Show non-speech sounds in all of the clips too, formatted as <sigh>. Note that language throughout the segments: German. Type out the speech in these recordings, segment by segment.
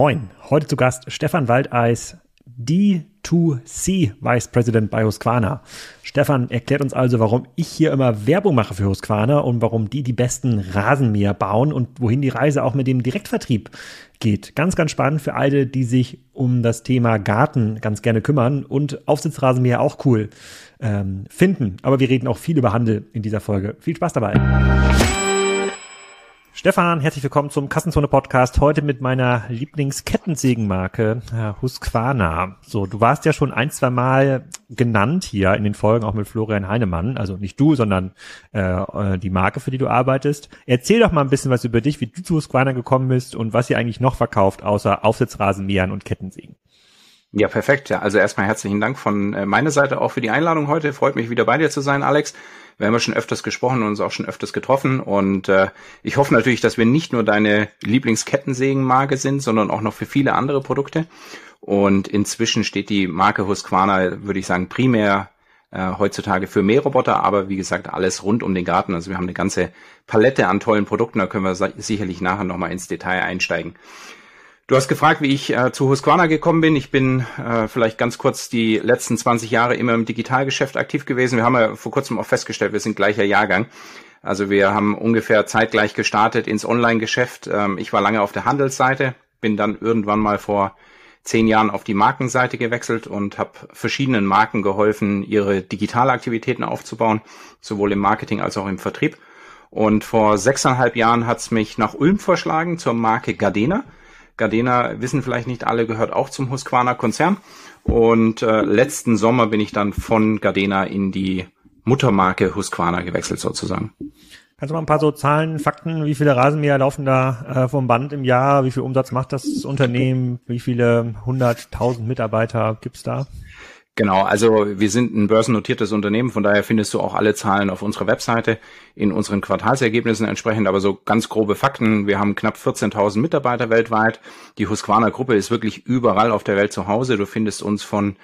Moin. Heute zu Gast Stefan Waldeis, D2C Vice President bei Husqvarna. Stefan erklärt uns also, warum ich hier immer Werbung mache für Husqvarna und warum die die besten Rasenmäher bauen und wohin die Reise auch mit dem Direktvertrieb geht. Ganz, ganz spannend für alle, die sich um das Thema Garten ganz gerne kümmern und Aufsitzrasenmäher auch cool ähm, finden. Aber wir reden auch viel über Handel in dieser Folge. Viel Spaß dabei. Stefan, herzlich willkommen zum Kassenzone Podcast. Heute mit meiner Lieblingskettensägenmarke Husqvarna. So, du warst ja schon ein, zwei Mal genannt hier in den Folgen auch mit Florian Heinemann. Also nicht du, sondern äh, äh, die Marke, für die du arbeitest. Erzähl doch mal ein bisschen was über dich, wie du zu Husqvarna gekommen bist und was ihr eigentlich noch verkauft, außer Aufsitzrasenmähern und Kettensägen. Ja, perfekt. Ja, also erstmal herzlichen Dank von äh, meiner Seite auch für die Einladung heute. Freut mich wieder bei dir zu sein, Alex. Wir haben ja schon öfters gesprochen und uns auch schon öfters getroffen. Und äh, ich hoffe natürlich, dass wir nicht nur deine Lieblingskettensägenmarke sind, sondern auch noch für viele andere Produkte. Und inzwischen steht die Marke Husqvarna, würde ich sagen, primär äh, heutzutage für Mähroboter, aber wie gesagt, alles rund um den Garten. Also wir haben eine ganze Palette an tollen Produkten, da können wir sicherlich nachher nochmal ins Detail einsteigen. Du hast gefragt, wie ich äh, zu Husqvarna gekommen bin. Ich bin äh, vielleicht ganz kurz die letzten 20 Jahre immer im Digitalgeschäft aktiv gewesen. Wir haben ja vor kurzem auch festgestellt, wir sind gleicher Jahrgang. Also wir haben ungefähr zeitgleich gestartet ins Online-Geschäft. Ähm, ich war lange auf der Handelsseite, bin dann irgendwann mal vor zehn Jahren auf die Markenseite gewechselt und habe verschiedenen Marken geholfen, ihre Digitalaktivitäten aufzubauen, sowohl im Marketing als auch im Vertrieb. Und vor sechseinhalb Jahren hat es mich nach Ulm verschlagen zur Marke Gardena. Gardena, wissen vielleicht nicht alle, gehört auch zum Husqvarna Konzern. Und äh, letzten Sommer bin ich dann von Gardena in die Muttermarke Husqvarna gewechselt sozusagen. Kannst du mal ein paar so Zahlen, Fakten, wie viele Rasenmäher laufen da äh, vom Band im Jahr, wie viel Umsatz macht das Unternehmen, wie viele hunderttausend Mitarbeiter gibt's da? Genau, also wir sind ein börsennotiertes Unternehmen, von daher findest du auch alle Zahlen auf unserer Webseite in unseren Quartalsergebnissen entsprechend, aber so ganz grobe Fakten. Wir haben knapp 14.000 Mitarbeiter weltweit. Die Husqvarna Gruppe ist wirklich überall auf der Welt zu Hause. Du findest uns von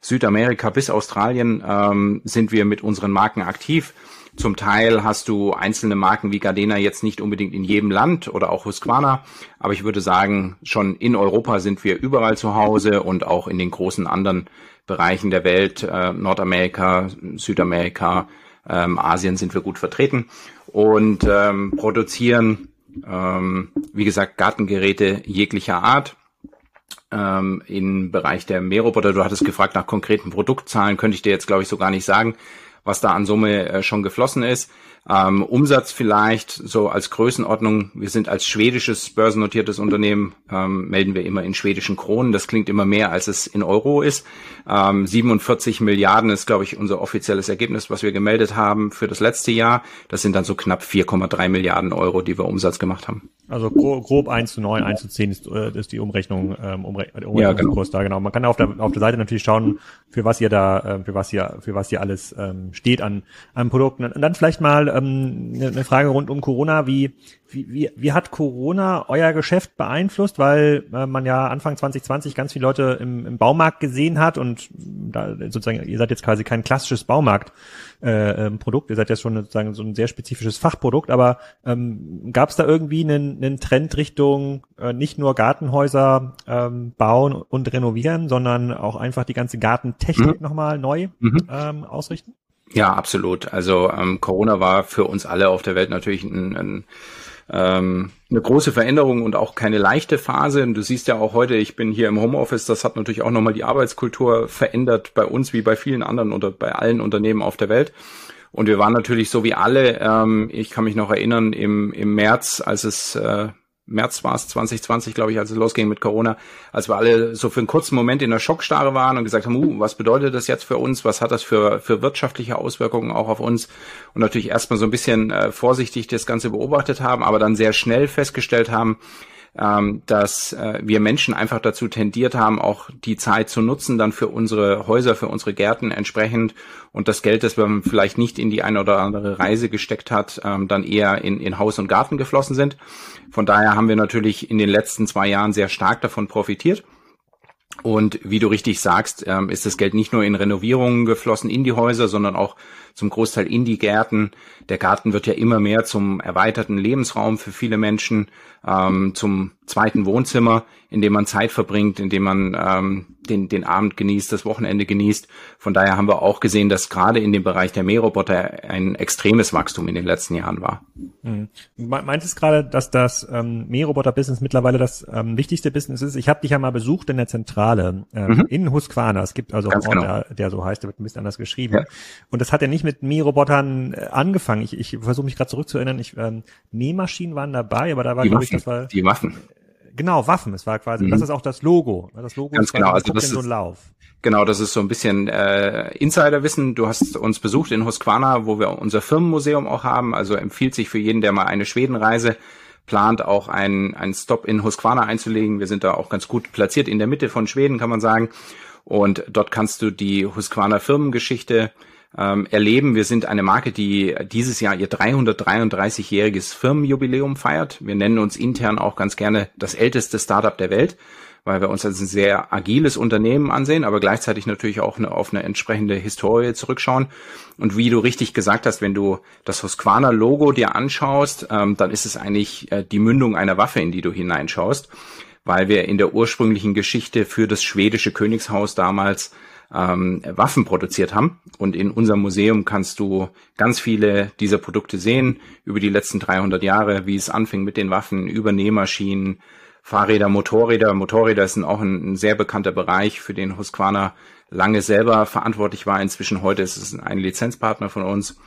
Südamerika bis Australien ähm, sind wir mit unseren Marken aktiv. Zum Teil hast du einzelne Marken wie Gardena jetzt nicht unbedingt in jedem Land oder auch Husqvarna, aber ich würde sagen, schon in Europa sind wir überall zu Hause und auch in den großen anderen Bereichen der Welt, äh, Nordamerika, Südamerika, ähm, Asien sind wir gut vertreten und ähm, produzieren, ähm, wie gesagt, Gartengeräte jeglicher Art ähm, im Bereich der Mähroboter. Du hattest gefragt nach konkreten Produktzahlen, könnte ich dir jetzt, glaube ich, so gar nicht sagen, was da an Summe äh, schon geflossen ist. Ähm, Umsatz vielleicht so als Größenordnung. Wir sind als schwedisches börsennotiertes Unternehmen, ähm, melden wir immer in schwedischen Kronen. Das klingt immer mehr, als es in Euro ist. Ähm, 47 Milliarden ist, glaube ich, unser offizielles Ergebnis, was wir gemeldet haben für das letzte Jahr. Das sind dann so knapp 4,3 Milliarden Euro, die wir Umsatz gemacht haben. Also grob, grob 1 zu 9, 1 zu 10 ist, äh, ist die Umrechnung, ähm, Umre Umrechnungskurs ja, genau. da, genau. Man kann auf der, auf der Seite natürlich schauen, für was ihr da, äh, für was ihr, für was ihr alles ähm, steht an, an Produkten. Und dann vielleicht mal ähm, eine Frage rund um Corona. Wie, wie, wie, wie hat Corona euer Geschäft beeinflusst? Weil äh, man ja Anfang 2020 ganz viele Leute im, im Baumarkt gesehen hat und da sozusagen, ihr seid jetzt quasi kein klassisches Baumarkt. Äh, ähm. Ihr seid ja schon sozusagen so ein sehr spezifisches Fachprodukt, aber ähm, gab es da irgendwie einen, einen Trend Richtung äh, nicht nur Gartenhäuser ähm, bauen und renovieren, sondern auch einfach die ganze Gartentechnik mhm. nochmal neu mhm. ähm, ausrichten? Ja, absolut. Also ähm, Corona war für uns alle auf der Welt natürlich ein, ein ähm, eine große Veränderung und auch keine leichte Phase. Und du siehst ja auch heute, ich bin hier im Homeoffice, das hat natürlich auch nochmal die Arbeitskultur verändert bei uns wie bei vielen anderen oder bei allen Unternehmen auf der Welt. Und wir waren natürlich so wie alle, ähm, ich kann mich noch erinnern, im, im März, als es äh, März war es 2020, glaube ich, als es losging mit Corona, als wir alle so für einen kurzen Moment in der Schockstarre waren und gesagt haben, uh, was bedeutet das jetzt für uns? Was hat das für, für wirtschaftliche Auswirkungen auch auf uns? Und natürlich erstmal so ein bisschen äh, vorsichtig das Ganze beobachtet haben, aber dann sehr schnell festgestellt haben, ähm, dass äh, wir Menschen einfach dazu tendiert haben, auch die Zeit zu nutzen, dann für unsere Häuser, für unsere Gärten entsprechend und das Geld, das man vielleicht nicht in die eine oder andere Reise gesteckt hat, ähm, dann eher in, in Haus und Garten geflossen sind. Von daher haben wir natürlich in den letzten zwei Jahren sehr stark davon profitiert. Und wie du richtig sagst, ähm, ist das Geld nicht nur in Renovierungen geflossen in die Häuser, sondern auch zum Großteil in die Gärten. Der Garten wird ja immer mehr zum erweiterten Lebensraum für viele Menschen, ähm, zum zweiten Wohnzimmer, in dem man Zeit verbringt, in dem man ähm, den, den Abend genießt, das Wochenende genießt. Von daher haben wir auch gesehen, dass gerade in dem Bereich der Mähroboter ein extremes Wachstum in den letzten Jahren war. Mhm. Meintest gerade, dass das ähm, Mähroboter-Business mittlerweile das ähm, wichtigste Business ist? Ich habe dich ja mal besucht in der Zentrale ähm, mhm. in Husqvarna. Es gibt also Ganz einen Ort, genau. der, der, so heißt, der wird ein bisschen anders geschrieben. Ja. Und das hat ja nicht mit Mährobotern äh, angefangen. Ich, ich versuche mich gerade zurückzuerinnern. Ich, ähm, Nähmaschinen waren dabei, aber da war, glaube ich, das war... Die Waffen Genau, Waffen. Es war quasi, mhm. das ist auch das Logo. Das Logo Ganz ist genau, also das ist, so ein Lauf. Genau, das ist so ein bisschen äh, Insiderwissen. Du hast uns besucht in Husqvarna, wo wir unser Firmenmuseum auch haben. Also empfiehlt sich für jeden, der mal eine Schwedenreise plant, auch einen, einen Stop in Husqvarna einzulegen. Wir sind da auch ganz gut platziert in der Mitte von Schweden, kann man sagen. Und dort kannst du die Husqvarna Firmengeschichte ähm, erleben. Wir sind eine Marke, die dieses Jahr ihr 333-jähriges Firmenjubiläum feiert. Wir nennen uns intern auch ganz gerne das älteste Startup der Welt, weil wir uns als ein sehr agiles Unternehmen ansehen, aber gleichzeitig natürlich auch eine, auf eine entsprechende Historie zurückschauen. Und wie du richtig gesagt hast, wenn du das Husqvarna-Logo dir anschaust, ähm, dann ist es eigentlich äh, die Mündung einer Waffe, in die du hineinschaust, weil wir in der ursprünglichen Geschichte für das schwedische Königshaus damals ähm, Waffen produziert haben. Und in unserem Museum kannst du ganz viele dieser Produkte sehen über die letzten 300 Jahre, wie es anfing mit den Waffen, über Nähmaschinen, Fahrräder, Motorräder. Motorräder sind auch ein, ein sehr bekannter Bereich, für den Husqvarna lange selber verantwortlich war. Inzwischen heute ist es ein Lizenzpartner von uns.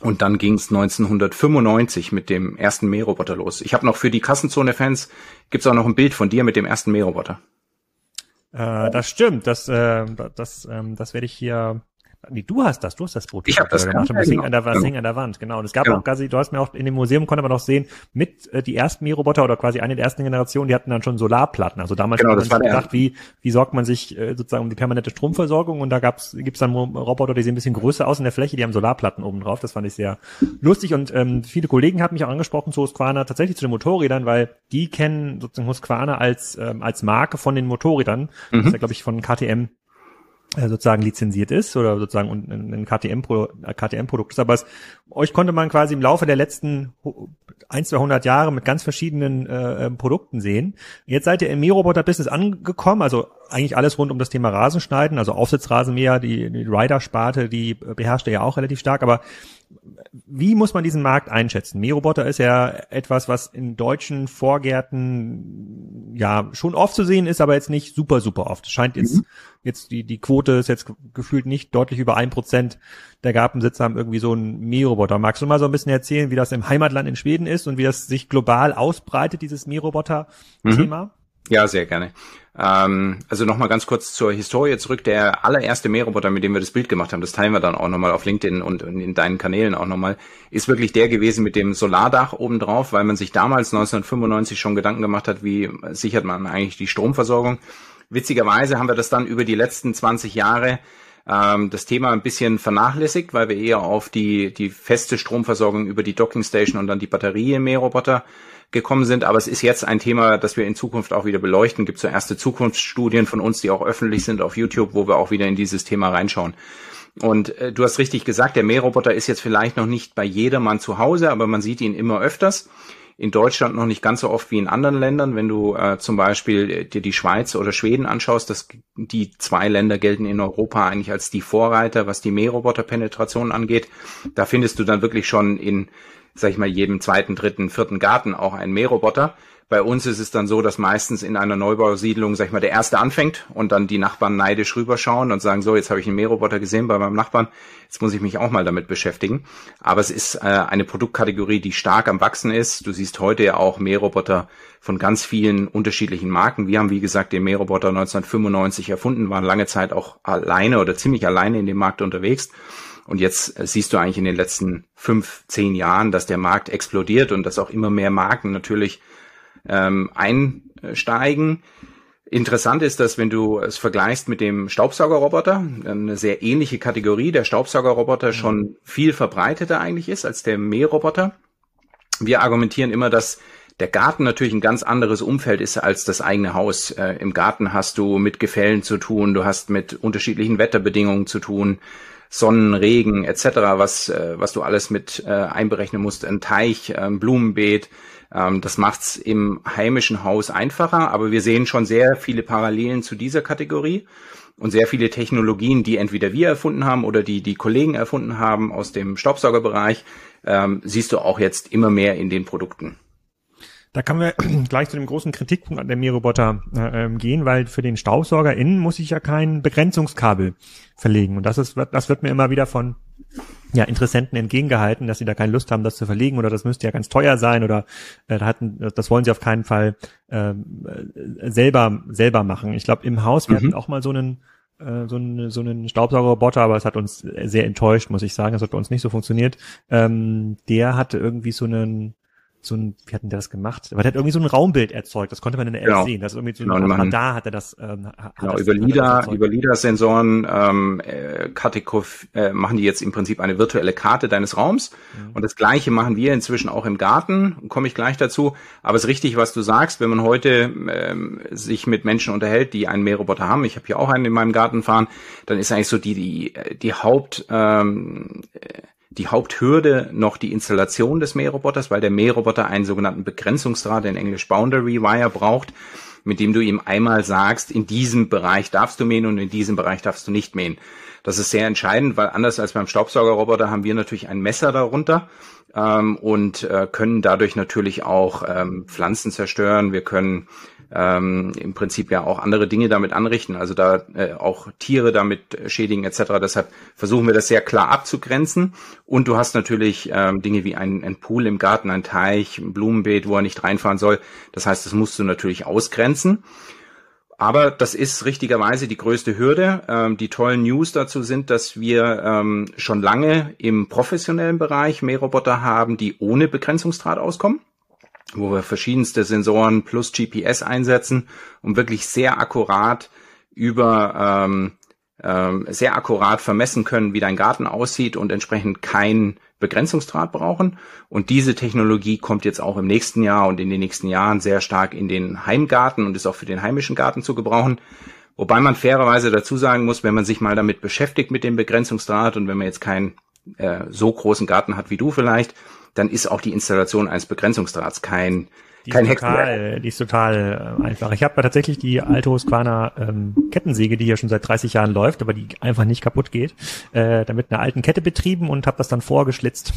Und dann ging es 1995 mit dem ersten Mähroboter los. Ich habe noch für die Kassenzone-Fans, gibt's auch noch ein Bild von dir mit dem ersten Mähroboter. Äh, das stimmt, das, äh, das, ähm, das werde ich hier Nee, du hast das, du hast das Foto ich hab das gemacht. Das hing, an der, das hing an der Wand, genau. Und es gab genau. auch quasi, du hast mir auch in dem Museum konnte man auch sehen, mit äh, die ersten Mähroboter oder quasi eine der ersten Generationen, die hatten dann schon Solarplatten. Also damals genau, hat man sich gedacht, wie, wie sorgt man sich äh, sozusagen um die permanente Stromversorgung und da gab's, gibt's dann Roboter, die sehen ein bisschen größer aus in der Fläche, die haben Solarplatten oben drauf. Das fand ich sehr lustig und ähm, viele Kollegen haben mich auch angesprochen zu Husqvarna, tatsächlich zu den Motorrädern, weil die kennen sozusagen Husqvarna als, ähm, als Marke von den Motorrädern. Mhm. Das ist ja, glaube ich, von KTM sozusagen lizenziert ist oder sozusagen ein KTM-Produkt KTM ist. Aber es, euch konnte man quasi im Laufe der letzten ein, 200 Jahre mit ganz verschiedenen äh, ähm, Produkten sehen. Jetzt seid ihr im Mähroboter-Business angekommen, also eigentlich alles rund um das Thema Rasenschneiden, also Aufsitzrasenmäher, die, die Rider-Sparte, die beherrscht ihr ja auch relativ stark, aber wie muss man diesen Markt einschätzen? Mähroboter ist ja etwas, was in deutschen Vorgärten ja schon oft zu sehen ist, aber jetzt nicht super, super oft. Scheint jetzt, mhm. jetzt die, die Quote ist jetzt gefühlt nicht deutlich über ein Prozent der Gartensitzer haben irgendwie so einen Mähroboter. Magst du mal so ein bisschen erzählen, wie das im Heimatland in Schweden ist und wie das sich global ausbreitet, dieses Mähroboter-Thema? Mhm. Ja, sehr gerne. Ähm, also nochmal ganz kurz zur Historie zurück. Der allererste Mähroboter, mit dem wir das Bild gemacht haben, das teilen wir dann auch nochmal auf LinkedIn und in deinen Kanälen auch nochmal, ist wirklich der gewesen mit dem Solardach obendrauf, weil man sich damals 1995 schon Gedanken gemacht hat, wie sichert man eigentlich die Stromversorgung. Witzigerweise haben wir das dann über die letzten 20 Jahre ähm, das Thema ein bisschen vernachlässigt, weil wir eher auf die, die feste Stromversorgung über die Dockingstation und dann die Batterie im Mähroboter gekommen sind. Aber es ist jetzt ein Thema, das wir in Zukunft auch wieder beleuchten. Gibt so erste Zukunftsstudien von uns, die auch öffentlich sind auf YouTube, wo wir auch wieder in dieses Thema reinschauen. Und äh, du hast richtig gesagt, der Mähroboter ist jetzt vielleicht noch nicht bei jedermann zu Hause, aber man sieht ihn immer öfters. In Deutschland noch nicht ganz so oft wie in anderen Ländern. Wenn du äh, zum Beispiel äh, dir die Schweiz oder Schweden anschaust, dass die zwei Länder gelten in Europa eigentlich als die Vorreiter, was die Mähroboter-Penetration angeht. Da findest du dann wirklich schon in sag ich mal, jedem zweiten, dritten, vierten Garten auch ein Mähroboter. Bei uns ist es dann so, dass meistens in einer Neubausiedlung, sag ich mal, der erste anfängt und dann die Nachbarn neidisch rüberschauen und sagen, so, jetzt habe ich einen Mähroboter gesehen bei meinem Nachbarn, jetzt muss ich mich auch mal damit beschäftigen. Aber es ist äh, eine Produktkategorie, die stark am Wachsen ist. Du siehst heute ja auch Mähroboter von ganz vielen unterschiedlichen Marken. Wir haben, wie gesagt, den Mähroboter 1995 erfunden, waren lange Zeit auch alleine oder ziemlich alleine in dem Markt unterwegs und jetzt äh, siehst du eigentlich in den letzten fünf, zehn Jahren, dass der Markt explodiert und dass auch immer mehr Marken natürlich ähm, einsteigen. Interessant ist, dass wenn du es vergleichst mit dem Staubsaugerroboter, eine sehr ähnliche Kategorie, der Staubsaugerroboter schon viel verbreiteter eigentlich ist als der Mähroboter. Wir argumentieren immer, dass der Garten natürlich ein ganz anderes Umfeld ist als das eigene Haus. Äh, Im Garten hast du mit Gefällen zu tun, du hast mit unterschiedlichen Wetterbedingungen zu tun, Sonnen, Regen etc., was, äh, was du alles mit äh, einberechnen musst, ein Teich, ein ähm, Blumenbeet. Ähm, das macht's im heimischen Haus einfacher, aber wir sehen schon sehr viele Parallelen zu dieser Kategorie und sehr viele Technologien, die entweder wir erfunden haben oder die die Kollegen erfunden haben aus dem Staubsaugerbereich, ähm, siehst du auch jetzt immer mehr in den Produkten. Da kann wir <clears throat> gleich zu dem großen Kritikpunkt an der Mähroboter äh, ähm, gehen, weil für den Staubsauger innen muss ich ja kein Begrenzungskabel verlegen. Und das ist, das wird mir immer wieder von ja, Interessenten entgegengehalten, dass sie da keine Lust haben, das zu verlegen oder das müsste ja ganz teuer sein oder äh, hatten, das wollen sie auf keinen Fall äh, selber selber machen. Ich glaube, im Haus, wir mhm. hatten auch mal so einen äh, so einen, so einen Staubsaugerroboter, aber es hat uns sehr enttäuscht, muss ich sagen. Es hat bei uns nicht so funktioniert. Ähm, der hatte irgendwie so einen so ein, wie hat denn der das gemacht? Aber der hat irgendwie so ein Raumbild erzeugt, das konnte man in der App genau. sehen. Das ist irgendwie so ein genau, Radar hat er das. Ähm, hat genau, das, über LIDAR, über LIDAR-Sensoren ähm, äh, äh, machen die jetzt im Prinzip eine virtuelle Karte deines Raums. Mhm. Und das gleiche machen wir inzwischen auch im Garten, komme ich gleich dazu. Aber es ist richtig, was du sagst, wenn man heute ähm, sich mit Menschen unterhält, die einen Mähroboter haben, ich habe hier auch einen in meinem Garten fahren, dann ist eigentlich so die, die, die Haupt ähm, die Haupthürde noch die Installation des Mähroboters, weil der Mähroboter einen sogenannten Begrenzungsdraht, in Englisch Boundary Wire braucht, mit dem du ihm einmal sagst, in diesem Bereich darfst du mähen und in diesem Bereich darfst du nicht mähen. Das ist sehr entscheidend, weil anders als beim Staubsaugerroboter haben wir natürlich ein Messer darunter ähm, und äh, können dadurch natürlich auch ähm, Pflanzen zerstören. Wir können ähm, im Prinzip ja auch andere Dinge damit anrichten, also da äh, auch Tiere damit schädigen etc. Deshalb versuchen wir das sehr klar abzugrenzen. Und du hast natürlich ähm, Dinge wie ein, ein Pool im Garten, ein Teich, ein Blumenbeet, wo er nicht reinfahren soll. Das heißt, das musst du natürlich ausgrenzen. Aber das ist richtigerweise die größte Hürde. Ähm, die tollen News dazu sind, dass wir ähm, schon lange im professionellen Bereich Mähroboter haben, die ohne Begrenzungsdraht auskommen wo wir verschiedenste Sensoren plus GPS einsetzen, um wirklich sehr akkurat über ähm, ähm, sehr akkurat vermessen können, wie dein Garten aussieht und entsprechend kein Begrenzungsdraht brauchen. Und diese Technologie kommt jetzt auch im nächsten Jahr und in den nächsten Jahren sehr stark in den Heimgarten und ist auch für den heimischen Garten zu gebrauchen. Wobei man fairerweise dazu sagen muss, wenn man sich mal damit beschäftigt mit dem Begrenzungsdraht und wenn man jetzt keinen äh, so großen Garten hat wie du vielleicht, dann ist auch die Installation eines Begrenzungsdrahts kein die Kein ist total, Die ist total äh, einfach. Ich habe tatsächlich die alte Husqvarna ähm, Kettensäge, die ja schon seit 30 Jahren läuft, aber die einfach nicht kaputt geht, äh, damit einer alten Kette betrieben und habe das dann vorgeschlitzt.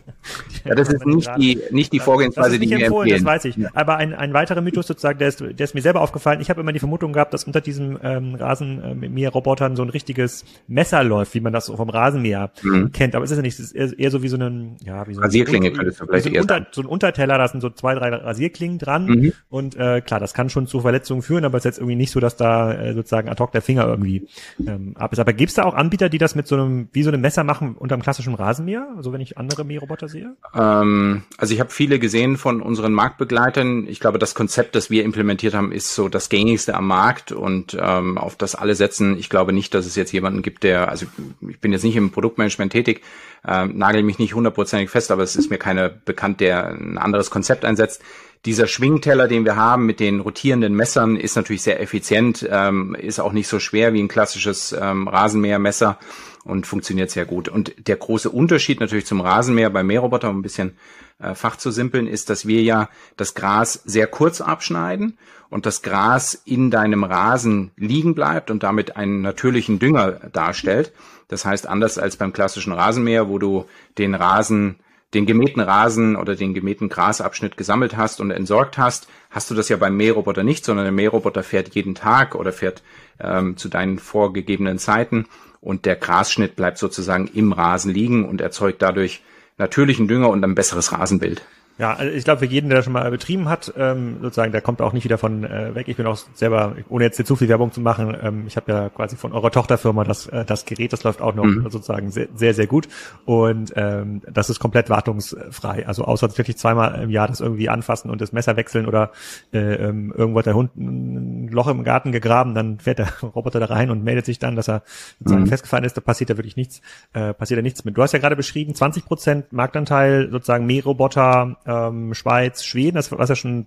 <laughs> ja, das ist nicht die, nicht die Vorgehensweise, die wir empfehlen. Das weiß ich. Aber ein, ein weiterer Mythos sozusagen, der ist, der ist mir selber aufgefallen. Ich habe immer die Vermutung gehabt, dass unter diesem ähm, Rasenmäher-Robotern so ein richtiges Messer läuft, wie man das vom Rasenmäher mhm. kennt. Aber es ist ja nicht, es ist eher, eher so wie so ein, ja, wie so ein Rasierklinge könntest du vielleicht so ein, Unter, so ein Unterteller, da sind so zwei, drei Rasierklingen dran. Mhm. Und äh, klar, das kann schon zu Verletzungen führen, aber es ist jetzt irgendwie nicht so, dass da äh, sozusagen ad hoc der Finger irgendwie ähm, ab ist. Aber gibt es da auch Anbieter, die das mit so einem, wie so einem Messer machen unter einem klassischen Rasenmäher? Also wenn ich andere Mähroboter sehe? Ähm, also ich habe viele gesehen von unseren Marktbegleitern. Ich glaube, das Konzept, das wir implementiert haben, ist so das gängigste am Markt und ähm, auf das alle setzen. Ich glaube nicht, dass es jetzt jemanden gibt, der, also ich bin jetzt nicht im Produktmanagement tätig, ähm, nagel mich nicht hundertprozentig fest, aber es ist mir keiner bekannt, der ein anderes Konzept einsetzt. Dieser Schwingteller, den wir haben mit den rotierenden Messern, ist natürlich sehr effizient, ähm, ist auch nicht so schwer wie ein klassisches ähm, Rasenmähermesser und funktioniert sehr gut. Und der große Unterschied natürlich zum Rasenmäher bei Mähroboter, um ein bisschen äh, Fach zu simpeln, ist, dass wir ja das Gras sehr kurz abschneiden und das Gras in deinem Rasen liegen bleibt und damit einen natürlichen Dünger darstellt. Das heißt, anders als beim klassischen Rasenmäher, wo du den Rasen den gemähten Rasen oder den gemähten Grasabschnitt gesammelt hast und entsorgt hast, hast du das ja beim Mähroboter nicht, sondern der Mähroboter fährt jeden Tag oder fährt ähm, zu deinen vorgegebenen Zeiten und der Grasschnitt bleibt sozusagen im Rasen liegen und erzeugt dadurch natürlichen Dünger und ein besseres Rasenbild. Ja, also ich glaube, für jeden, der das schon mal betrieben hat, ähm, sozusagen, der kommt auch nicht wieder von äh, weg. Ich bin auch selber, ohne jetzt hier zu viel Werbung zu machen, ähm, ich habe ja quasi von eurer Tochterfirma das, äh, das Gerät, das läuft auch noch mhm. sozusagen sehr, sehr, sehr gut. Und ähm, das ist komplett wartungsfrei. Also außer wirklich zweimal im Jahr das irgendwie anfassen und das Messer wechseln oder äh, ähm, irgendwo hat der Hund ein Loch im Garten gegraben, dann fährt der <laughs> Roboter da rein und meldet sich dann, dass er sozusagen mhm. festgefallen ist. Da passiert da wirklich nichts, äh, passiert da nichts mit. Du hast ja gerade beschrieben, 20 Prozent Marktanteil sozusagen Mähroboter ähm, Schweiz, Schweden, das, was ja schon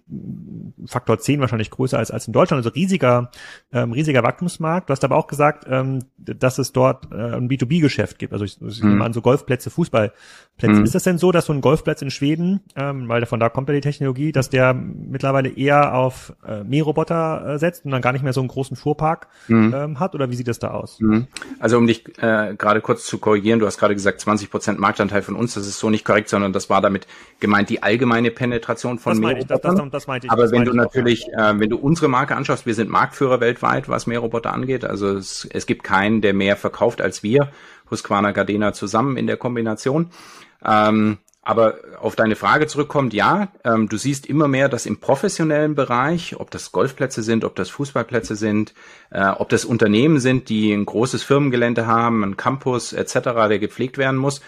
Faktor 10 wahrscheinlich größer als, als in Deutschland, also riesiger, ähm, riesiger Wachstumsmarkt. Du hast aber auch gesagt, ähm, dass es dort äh, ein B2B-Geschäft gibt. Also ich, ich mhm. nehme an, so Golfplätze, Fußballplätze. Mhm. Ist das denn so, dass so ein Golfplatz in Schweden, ähm, weil von da kommt ja die Technologie, dass der mittlerweile eher auf äh, Mähroboter äh, setzt und dann gar nicht mehr so einen großen Fuhrpark mhm. ähm, hat? Oder wie sieht das da aus? Mhm. Also um dich äh, gerade kurz zu korrigieren, du hast gerade gesagt 20 Prozent Marktanteil von uns. Das ist so nicht korrekt, sondern das war damit gemeint die allgemeine Penetration von. Das, das, das meinte ich. Aber wenn du natürlich, äh, wenn du unsere Marke anschaust, wir sind Marktführer weltweit, was Mähroboter angeht. Also es, es gibt keinen, der mehr verkauft als wir, Husqvarna Gardena zusammen in der Kombination. Ähm, aber auf deine Frage zurückkommt, ja, ähm, du siehst immer mehr, dass im professionellen Bereich, ob das Golfplätze sind, ob das Fußballplätze sind, äh, ob das Unternehmen sind, die ein großes Firmengelände haben, ein Campus etc., der gepflegt werden muss,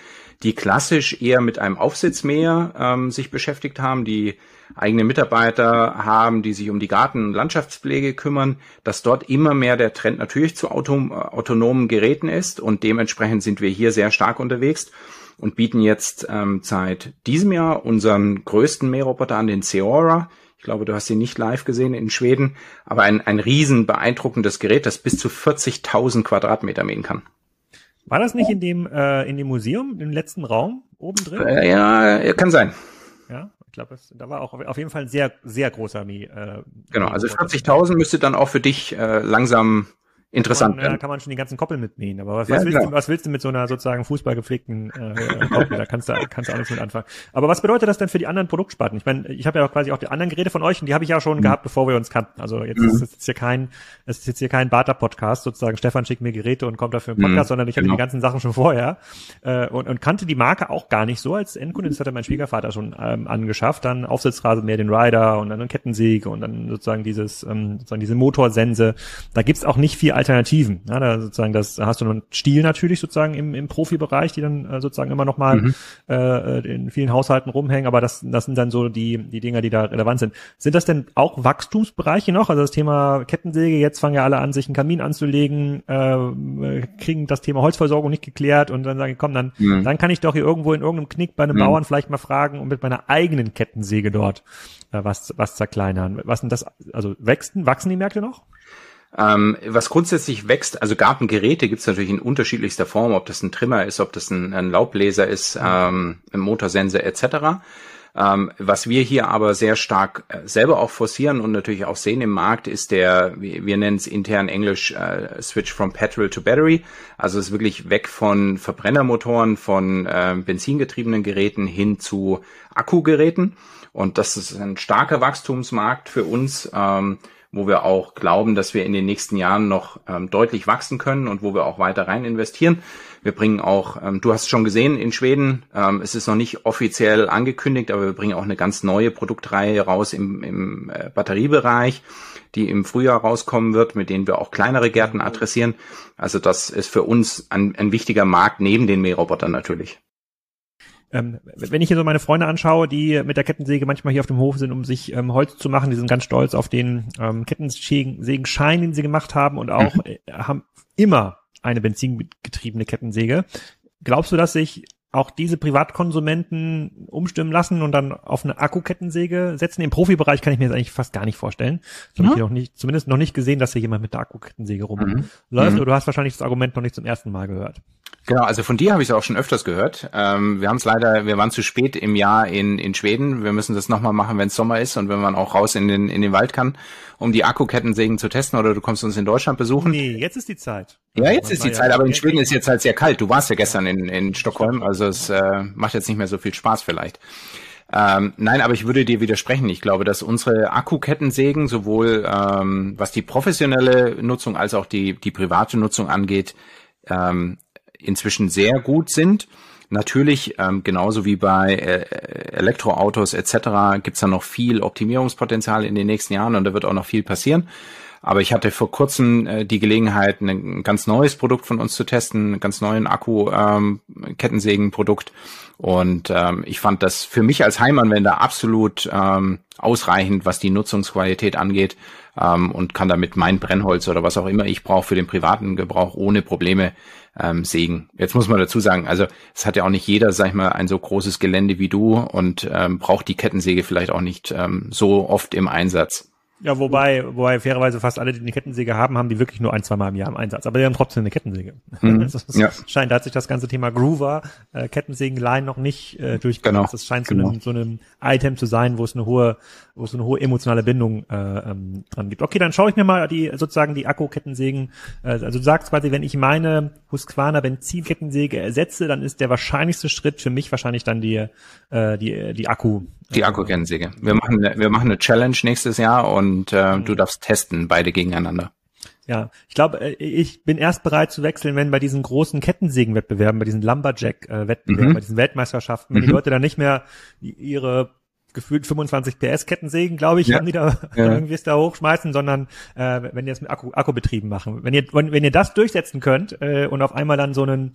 die klassisch eher mit einem Aufsitzmäher ähm, sich beschäftigt haben, die eigene Mitarbeiter haben, die sich um die Garten- und Landschaftspflege kümmern, dass dort immer mehr der Trend natürlich zu autom autonomen Geräten ist und dementsprechend sind wir hier sehr stark unterwegs und bieten jetzt ähm, seit diesem Jahr unseren größten Mähroboter an, den Seora. Ich glaube, du hast ihn nicht live gesehen in Schweden, aber ein, ein riesen beeindruckendes Gerät, das bis zu 40.000 Quadratmeter mähen kann. War das nicht in dem, äh, in dem Museum, im letzten Raum, oben drin? Äh, ja, kann sein. Ja, ich glaube, da war auch auf jeden Fall ein sehr, sehr großer Armee. Äh, genau, also 40.000 müsste dann auch für dich äh, langsam interessant. Man, ja, kann man schon die ganzen Koppel mitnehmen. Aber was, ja, was, willst du, was willst du mit so einer sozusagen fußballgepflegten äh, Koppel? Da kannst du, kannst du alles mit anfangen. Aber was bedeutet das denn für die anderen Produktsparten? Ich meine, ich habe ja auch quasi auch die anderen Geräte von euch und die habe ich ja schon mhm. gehabt, bevor wir uns kannten. Also jetzt mhm. ist es jetzt hier kein, es ist jetzt hier kein Barter-Podcast, sozusagen Stefan schickt mir Geräte und kommt dafür im Podcast, mhm. sondern ich hatte genau. die ganzen Sachen schon vorher äh, und, und kannte die Marke auch gar nicht so als Endkunde. Das hatte mein Schwiegervater schon ähm, angeschafft. Dann Aufsitzrasen mehr den Rider und dann einen Kettensäge und dann sozusagen dieses, ähm, sozusagen diese Motorsense. Da gibt's auch nicht viel Alternativen. Ja, da sozusagen das hast du einen Stil natürlich sozusagen im, im Profibereich, die dann äh, sozusagen immer noch mal mhm. äh, in vielen Haushalten rumhängen, aber das, das sind dann so die, die Dinger, die da relevant sind. Sind das denn auch Wachstumsbereiche noch? Also das Thema Kettensäge, jetzt fangen ja alle an, sich einen Kamin anzulegen, äh, kriegen das Thema Holzversorgung nicht geklärt und dann sagen, komm, dann, mhm. dann kann ich doch hier irgendwo in irgendeinem Knick bei einem mhm. Bauern vielleicht mal fragen und mit meiner eigenen Kettensäge dort äh, was, was zerkleinern. Was denn das, also wächsten, wachsen die Märkte noch? Ähm, was grundsätzlich wächst, also Gartengeräte gibt es natürlich in unterschiedlichster Form, ob das ein Trimmer ist, ob das ein, ein Laubbläser ist, ähm, ein Motorsensor etc. Ähm, was wir hier aber sehr stark äh, selber auch forcieren und natürlich auch sehen im Markt, ist der, wir, wir nennen es intern Englisch äh, Switch from Petrol to Battery. Also es ist wirklich weg von Verbrennermotoren, von äh, benzingetriebenen Geräten hin zu Akkugeräten. Und das ist ein starker Wachstumsmarkt für uns. Ähm, wo wir auch glauben, dass wir in den nächsten Jahren noch ähm, deutlich wachsen können und wo wir auch weiter rein investieren. Wir bringen auch, ähm, du hast schon gesehen in Schweden, ähm, es ist noch nicht offiziell angekündigt, aber wir bringen auch eine ganz neue Produktreihe raus im, im äh, Batteriebereich, die im Frühjahr rauskommen wird, mit denen wir auch kleinere Gärten adressieren. Also das ist für uns ein, ein wichtiger Markt neben den Mährobotern natürlich ähm, wenn ich hier so meine Freunde anschaue, die mit der Kettensäge manchmal hier auf dem Hof sind, um sich ähm, Holz zu machen, die sind ganz stolz auf den ähm, Kettensägenschein, den sie gemacht haben und auch äh, haben immer eine benzingetriebene Kettensäge. Glaubst du, dass sich auch diese Privatkonsumenten umstimmen lassen und dann auf eine Akkukettensäge setzen. Im Profibereich kann ich mir das eigentlich fast gar nicht vorstellen. Das ja. habe ich noch nicht, zumindest noch nicht gesehen, dass hier jemand mit der Akkukettensäge rumläuft. Mhm. mhm. Oder du hast wahrscheinlich das Argument noch nicht zum ersten Mal gehört. Genau, also von dir habe ich es auch schon öfters gehört. Ähm, wir haben es leider, wir waren zu spät im Jahr in, in Schweden. Wir müssen das nochmal machen, wenn es Sommer ist und wenn man auch raus in den, in den Wald kann, um die Akkukettensägen zu testen oder du kommst uns in Deutschland besuchen. Nee, jetzt ist die Zeit. Ja, jetzt ist die Zeit, aber in Schweden ist jetzt halt sehr kalt. Du warst ja gestern in, in Stockholm, also es äh, macht jetzt nicht mehr so viel Spaß vielleicht. Ähm, nein, aber ich würde dir widersprechen. Ich glaube, dass unsere Akkukettensägen sowohl ähm, was die professionelle Nutzung als auch die, die private Nutzung angeht, ähm, inzwischen sehr gut sind. Natürlich, ähm, genauso wie bei äh, Elektroautos etc., gibt's da noch viel Optimierungspotenzial in den nächsten Jahren und da wird auch noch viel passieren. Aber ich hatte vor kurzem äh, die Gelegenheit, ein ganz neues Produkt von uns zu testen, einen ganz neuen Akku-Kettensägen-Produkt. Ähm, und ähm, ich fand das für mich als Heimanwender absolut ähm, ausreichend, was die Nutzungsqualität angeht ähm, und kann damit mein Brennholz oder was auch immer ich brauche für den privaten Gebrauch ohne Probleme ähm, sägen. Jetzt muss man dazu sagen, also es hat ja auch nicht jeder, sag ich mal, ein so großes Gelände wie du und ähm, braucht die Kettensäge vielleicht auch nicht ähm, so oft im Einsatz. Ja, wobei, wobei fairerweise fast alle, die eine Kettensäge haben, haben die wirklich nur ein, zwei Mal im Jahr im Einsatz. Aber die haben trotzdem eine Kettensäge. Mhm, <laughs> also ja. scheint, da hat sich das ganze Thema Groover, äh, Kettensägenlein noch nicht äh, durchgesetzt. Genau, das scheint genau. so, einem, so einem Item zu sein, wo es eine hohe, wo es eine hohe emotionale Bindung äh, ähm, dran gibt. Okay, dann schaue ich mir mal die sozusagen die Akku-Kettensägen. Äh, also du sagst quasi, wenn ich meine Husqvarna Benzinkettensäge ersetze, dann ist der wahrscheinlichste Schritt für mich wahrscheinlich dann die äh, die die Akku die Akkukennsäge. Wir machen, wir machen eine Challenge nächstes Jahr und äh, du darfst testen, beide gegeneinander. Ja, ich glaube, äh, ich bin erst bereit zu wechseln, wenn bei diesen großen Kettensägenwettbewerben, bei diesen Lumberjack-Wettbewerben, mhm. bei diesen Weltmeisterschaften, wenn mhm. die Leute dann nicht mehr ihre gefühlt 25 PS Kettensägen, glaube ich, ja. haben die da <laughs> ja. irgendwie es da hochschmeißen, sondern äh, wenn die das mit Akku, Akkubetrieben machen. Wenn ihr, wenn, wenn ihr das durchsetzen könnt äh, und auf einmal dann so einen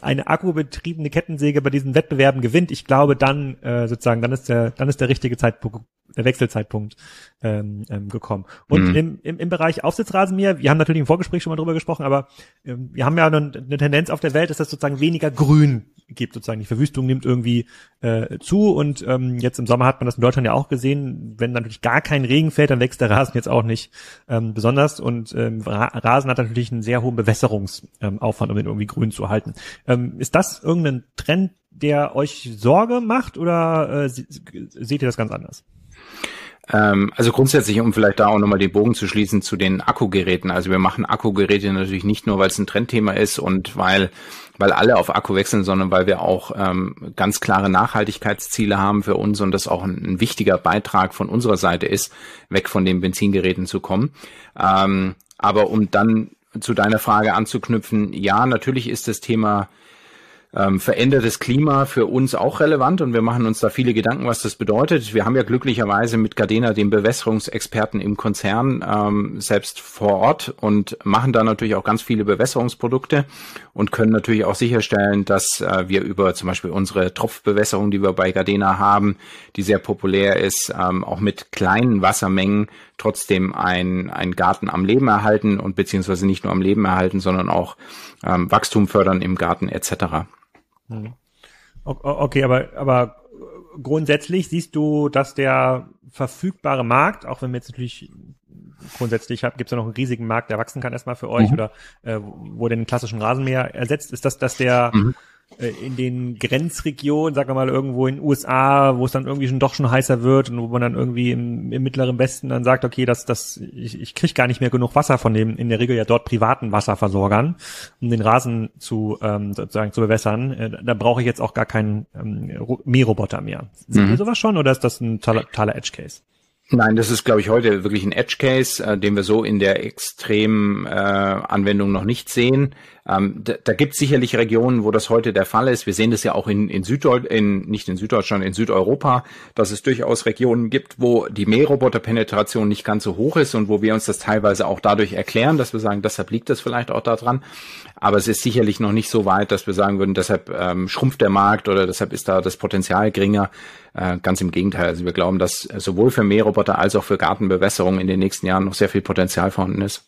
eine akkubetriebene Kettensäge bei diesen Wettbewerben gewinnt, ich glaube, dann äh, sozusagen, dann ist der, dann ist der richtige Zeitpunkt, Wechselzeitpunkt ähm, ähm, gekommen. Und mhm. im, im, im Bereich Aufsitzrasenmäher, wir haben natürlich im Vorgespräch schon mal drüber gesprochen, aber ähm, wir haben ja eine, eine Tendenz auf der Welt, dass das sozusagen weniger Grün gibt, sozusagen die Verwüstung nimmt irgendwie äh, zu und ähm, jetzt im Sommer hat man das in Deutschland ja auch gesehen, wenn natürlich gar kein Regen fällt, dann wächst der Rasen jetzt auch nicht ähm, besonders und ähm, Rasen hat natürlich einen sehr hohen Bewässerungsaufwand, um den irgendwie grün zu halten. Ähm, ist das irgendein Trend, der euch Sorge macht oder äh, seht ihr das ganz anders? Ähm, also grundsätzlich, um vielleicht da auch nochmal den Bogen zu schließen zu den Akkugeräten. Also wir machen Akkugeräte natürlich nicht nur, weil es ein Trendthema ist und weil weil alle auf Akku wechseln, sondern weil wir auch ähm, ganz klare Nachhaltigkeitsziele haben für uns und das auch ein, ein, wichtiger Beitrag von unserer Seite ist, weg von den Benzingeräten zu kommen. Ähm, aber um dann zu deiner Frage anzuknüpfen, ja, natürlich ist das Thema ähm, verändertes Klima für uns auch relevant und wir machen uns da viele Gedanken, was das bedeutet. Wir haben ja glücklicherweise mit Gardena den Bewässerungsexperten im Konzern ähm, selbst vor Ort und machen da natürlich auch ganz viele Bewässerungsprodukte und können natürlich auch sicherstellen, dass äh, wir über zum Beispiel unsere Tropfbewässerung, die wir bei Gardena haben, die sehr populär ist, ähm, auch mit kleinen Wassermengen trotzdem ein, ein Garten am Leben erhalten und beziehungsweise nicht nur am Leben erhalten, sondern auch ähm, Wachstum fördern im Garten etc. Hm. Okay, aber, aber grundsätzlich siehst du, dass der verfügbare Markt, auch wenn wir jetzt natürlich grundsätzlich gibt es ja noch einen riesigen Markt, der wachsen kann erstmal für euch mhm. oder äh, wo den klassischen Rasenmäher ersetzt, ist das, dass der mhm. Äh, in den Grenzregionen, sagen wir mal irgendwo in den USA, wo es dann irgendwie schon doch schon heißer wird und wo man dann irgendwie im, im mittleren Westen dann sagt, okay, das, das, ich, ich kriege gar nicht mehr genug Wasser von dem in der Regel ja dort privaten Wasserversorgern, um den Rasen zu ähm, sozusagen zu bewässern. Äh, da brauche ich jetzt auch gar keinen ähm, Mähroboter mehr. Sehen mhm. wir sowas schon oder ist das ein toller, toller Edge Case? Nein, das ist, glaube ich, heute wirklich ein Edge Case, äh, den wir so in der extremen äh, Anwendung noch nicht sehen. Ähm, da da gibt es sicherlich Regionen, wo das heute der Fall ist. Wir sehen das ja auch in, in Süddeutschland, in, nicht in Süddeutschland, in Südeuropa, dass es durchaus Regionen gibt, wo die Mähroboterpenetration nicht ganz so hoch ist und wo wir uns das teilweise auch dadurch erklären, dass wir sagen, deshalb liegt das vielleicht auch daran. Aber es ist sicherlich noch nicht so weit, dass wir sagen würden, deshalb ähm, schrumpft der Markt oder deshalb ist da das Potenzial geringer. Äh, ganz im Gegenteil. Also wir glauben, dass sowohl für Mähroboter als auch für Gartenbewässerung in den nächsten Jahren noch sehr viel Potenzial vorhanden ist.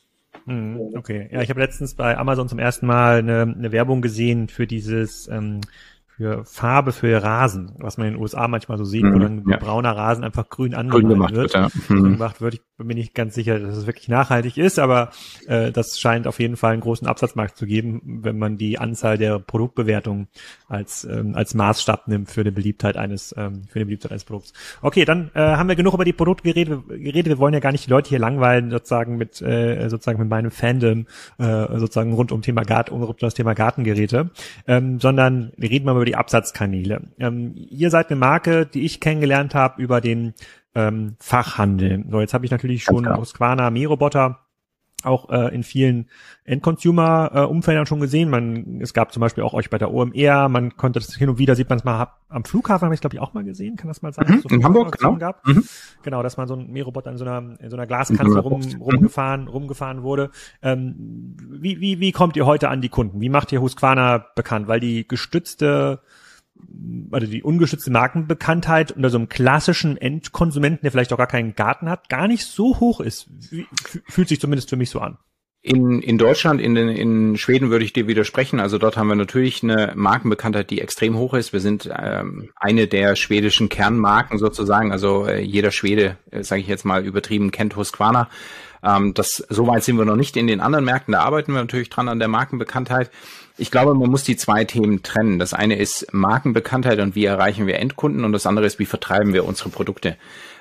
Hm, okay, ja, ich habe letztens bei Amazon zum ersten Mal eine, eine Werbung gesehen für dieses ähm, für Farbe für Rasen, was man in den USA manchmal so sieht, mhm, wo dann ja. brauner Rasen einfach grün angemalt wird, wird ja. mhm. gemacht wird. Ich bin mir nicht ganz sicher, dass es wirklich nachhaltig ist, aber äh, das scheint auf jeden Fall einen großen Absatzmarkt zu geben, wenn man die Anzahl der Produktbewertungen als ähm, als Maßstab nimmt für die Beliebtheit eines ähm, für die Beliebtheit eines Produkts. Okay, dann äh, haben wir genug über die Produkte geredet. geredet. Wir wollen ja gar nicht die Leute hier langweilen, sozusagen mit äh, sozusagen mit meinem Fandom äh, sozusagen rund um Thema Garten, rund um das Thema Gartengeräte, ähm, sondern wir reden mal über die Absatzkanäle. Ähm, ihr seid eine Marke, die ich kennengelernt habe über den ähm, Fachhandel. So, jetzt habe ich natürlich schon Husqvarna Mähroboter auch äh, in vielen End-Consumer-Umfeldern schon gesehen. Man, es gab zum Beispiel auch euch bei der OMR, man konnte das hin und wieder, sieht man es mal am Flughafen, habe ich glaube ich auch mal gesehen, kann das mal sein? Mhm, so in Hamburg, genau. Gab. Mhm. Genau, dass man so ein Mähroboter in so einer, in so einer Glaskanzel rum, rumgefahren, rumgefahren wurde. Ähm, wie, wie, wie kommt ihr heute an die Kunden? Wie macht ihr Husqvarna bekannt? Weil die gestützte also die ungeschützte Markenbekanntheit unter so einem klassischen Endkonsumenten, der vielleicht auch gar keinen Garten hat, gar nicht so hoch ist. Fühlt sich zumindest für mich so an. In, in Deutschland, in, in Schweden würde ich dir widersprechen. Also dort haben wir natürlich eine Markenbekanntheit, die extrem hoch ist. Wir sind ähm, eine der schwedischen Kernmarken sozusagen. Also äh, jeder Schwede, äh, sage ich jetzt mal übertrieben, kennt Husqvarna. Ähm, das, so weit sind wir noch nicht in den anderen Märkten. Da arbeiten wir natürlich dran an der Markenbekanntheit. Ich glaube, man muss die zwei Themen trennen. Das eine ist Markenbekanntheit und wie erreichen wir Endkunden und das andere ist, wie vertreiben wir unsere Produkte.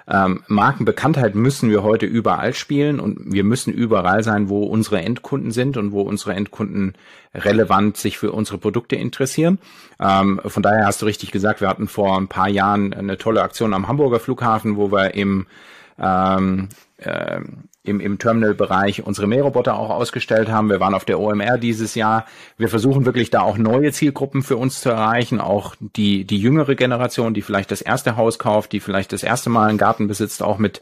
Ähm, Markenbekanntheit müssen wir heute überall spielen und wir müssen überall sein, wo unsere Endkunden sind und wo unsere Endkunden relevant sich für unsere Produkte interessieren. Ähm, von daher hast du richtig gesagt, wir hatten vor ein paar Jahren eine tolle Aktion am Hamburger Flughafen, wo wir im ähm, äh, im, im Terminal-Bereich unsere Mähroboter auch ausgestellt haben. Wir waren auf der OMR dieses Jahr. Wir versuchen wirklich da auch neue Zielgruppen für uns zu erreichen, auch die, die jüngere Generation, die vielleicht das erste Haus kauft, die vielleicht das erste Mal einen Garten besitzt, auch mit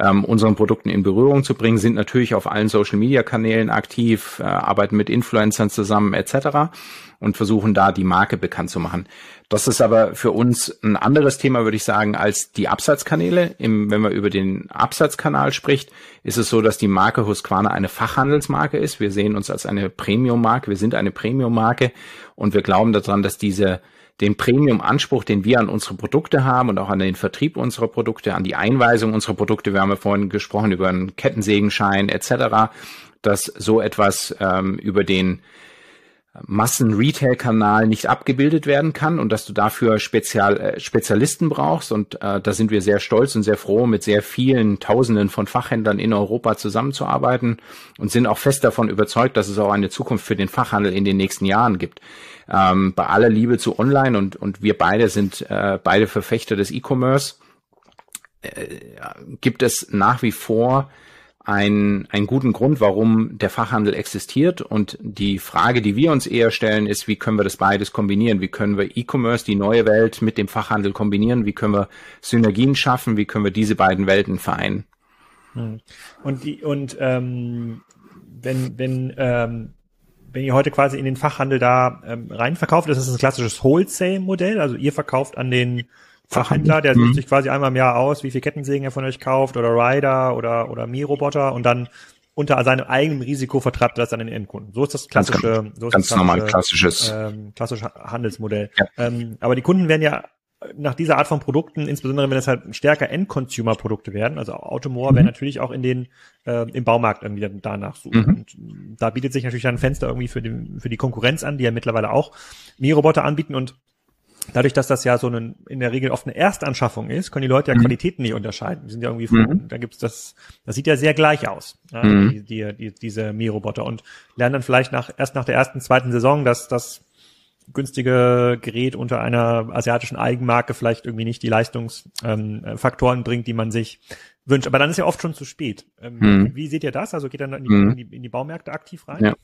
ähm, unseren Produkten in Berührung zu bringen, sind natürlich auf allen Social-Media-Kanälen aktiv, äh, arbeiten mit Influencern zusammen etc. und versuchen da die Marke bekannt zu machen. Das ist aber für uns ein anderes Thema, würde ich sagen, als die Absatzkanäle. Im, wenn man über den Absatzkanal spricht, ist es so, dass die Marke Husqvarna eine Fachhandelsmarke ist. Wir sehen uns als eine Premium-Marke. Wir sind eine Premium-Marke und wir glauben daran, dass diese den Premium-Anspruch, den wir an unsere Produkte haben und auch an den Vertrieb unserer Produkte, an die Einweisung unserer Produkte, wir haben ja vorhin gesprochen über einen Kettensägenschein etc., dass so etwas ähm, über den Massen-Retail-Kanal nicht abgebildet werden kann und dass du dafür Spezial, äh, Spezialisten brauchst. Und äh, da sind wir sehr stolz und sehr froh, mit sehr vielen Tausenden von Fachhändlern in Europa zusammenzuarbeiten und sind auch fest davon überzeugt, dass es auch eine Zukunft für den Fachhandel in den nächsten Jahren gibt. Ähm, bei aller Liebe zu Online und, und wir beide sind äh, beide Verfechter des E-Commerce, äh, gibt es nach wie vor ein, einen guten Grund, warum der Fachhandel existiert. Und die Frage, die wir uns eher stellen, ist, wie können wir das beides kombinieren? Wie können wir E-Commerce, die neue Welt, mit dem Fachhandel kombinieren? Wie können wir Synergien schaffen? Wie können wir diese beiden Welten vereinen? Hm. Und die, und ähm, wenn, wenn, ähm, wenn ihr heute quasi in den Fachhandel da ähm, rein verkauft, das ist ein klassisches Wholesale-Modell, also ihr verkauft an den Fachhändler, der sucht mhm. sich quasi einmal im Jahr aus, wie viel Kettensägen er von euch kauft oder Rider oder, oder Mi-Roboter und dann unter seinem eigenen Risiko vertreibt er das an den Endkunden. So ist das klassische, ganz, so ist ganz das klassische, normal klassisches, ähm, klassische Handelsmodell. Ja. Ähm, aber die Kunden werden ja nach dieser Art von Produkten, insbesondere wenn es halt stärker End-Consumer-Produkte werden, also Automore mhm. werden natürlich auch in den äh, im Baumarkt irgendwie danach suchen. Mhm. Und da bietet sich natürlich ein Fenster irgendwie für die, für die Konkurrenz an, die ja mittlerweile auch Mi-Roboter anbieten und dadurch, dass das ja so eine, in der Regel oft eine Erstanschaffung ist, können die Leute ja mhm. Qualitäten nicht unterscheiden. Die sind ja irgendwie, von, mhm. da gibt's das, das sieht ja sehr gleich aus, ja, mhm. die, die, die, diese Mi-Roboter und lernen dann vielleicht nach, erst nach der ersten, zweiten Saison, dass das günstige Gerät unter einer asiatischen Eigenmarke vielleicht irgendwie nicht die Leistungsfaktoren ähm, bringt, die man sich wünscht. Aber dann ist ja oft schon zu spät. Ähm, hm. Wie seht ihr das? Also geht dann in die, hm. in die, in die Baumärkte aktiv rein? Ja.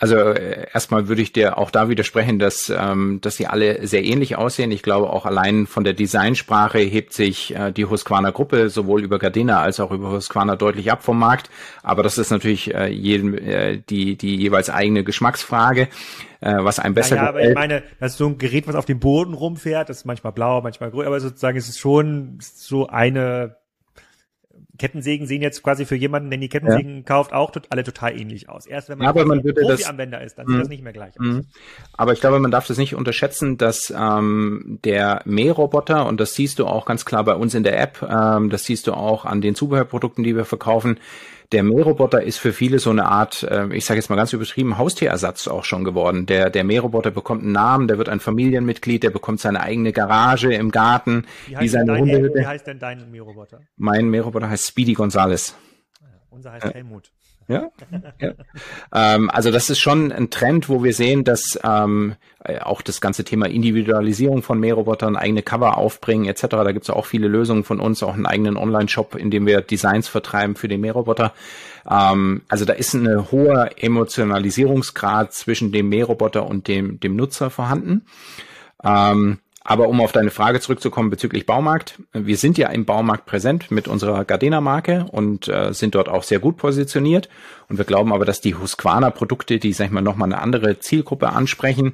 Also äh, erstmal würde ich dir auch da widersprechen, dass, ähm, dass sie alle sehr ähnlich aussehen. Ich glaube auch allein von der Designsprache hebt sich äh, die Husqvarna Gruppe sowohl über Gardena als auch über Husqvarna deutlich ab vom Markt. Aber das ist natürlich äh, jedem, äh, die, die jeweils eigene Geschmacksfrage, äh, was einem besser ja, ja, aber ich meine, das ist so ein Gerät, was auf dem Boden rumfährt, das ist manchmal blau, manchmal grün, aber sozusagen ist es schon so eine Kettensägen sehen jetzt quasi für jemanden, der die Kettensägen ja. kauft, auch tot, alle total ähnlich aus. Erst wenn man, aber man würde Profi-Anwender ist, dann sieht das mhm. nicht mehr gleich aus. Mhm. Aber ich glaube, man darf das nicht unterschätzen, dass ähm, der Mähroboter, und das siehst du auch ganz klar bei uns in der App, ähm, das siehst du auch an den Zubehörprodukten, die wir verkaufen, der Mähroboter ist für viele so eine Art, äh, ich sage jetzt mal ganz übertrieben, Haustierersatz auch schon geworden. Der, der Mähroboter bekommt einen Namen, der wird ein Familienmitglied, der bekommt seine eigene Garage im Garten, wie, heißt wie seine dein, Hundehütte. Wie heißt denn dein Mähroboter? Mein Mähroboter heißt Speedy Gonzales. Unser heißt Helmut. Ja. ja. ähm, also das ist schon ein Trend, wo wir sehen, dass ähm, äh, auch das ganze Thema Individualisierung von Mährobotern, eigene Cover aufbringen etc. Da gibt es auch viele Lösungen von uns, auch einen eigenen Online-Shop, in dem wir Designs vertreiben für den Mähroboter. Ähm, also da ist ein hoher Emotionalisierungsgrad zwischen dem Mähroboter und dem, dem Nutzer vorhanden. Ähm, aber um auf deine Frage zurückzukommen bezüglich Baumarkt, wir sind ja im Baumarkt präsent mit unserer Gardena-Marke und äh, sind dort auch sehr gut positioniert. Und wir glauben aber, dass die Husqvarna-Produkte, die, sag ich mal, nochmal eine andere Zielgruppe ansprechen,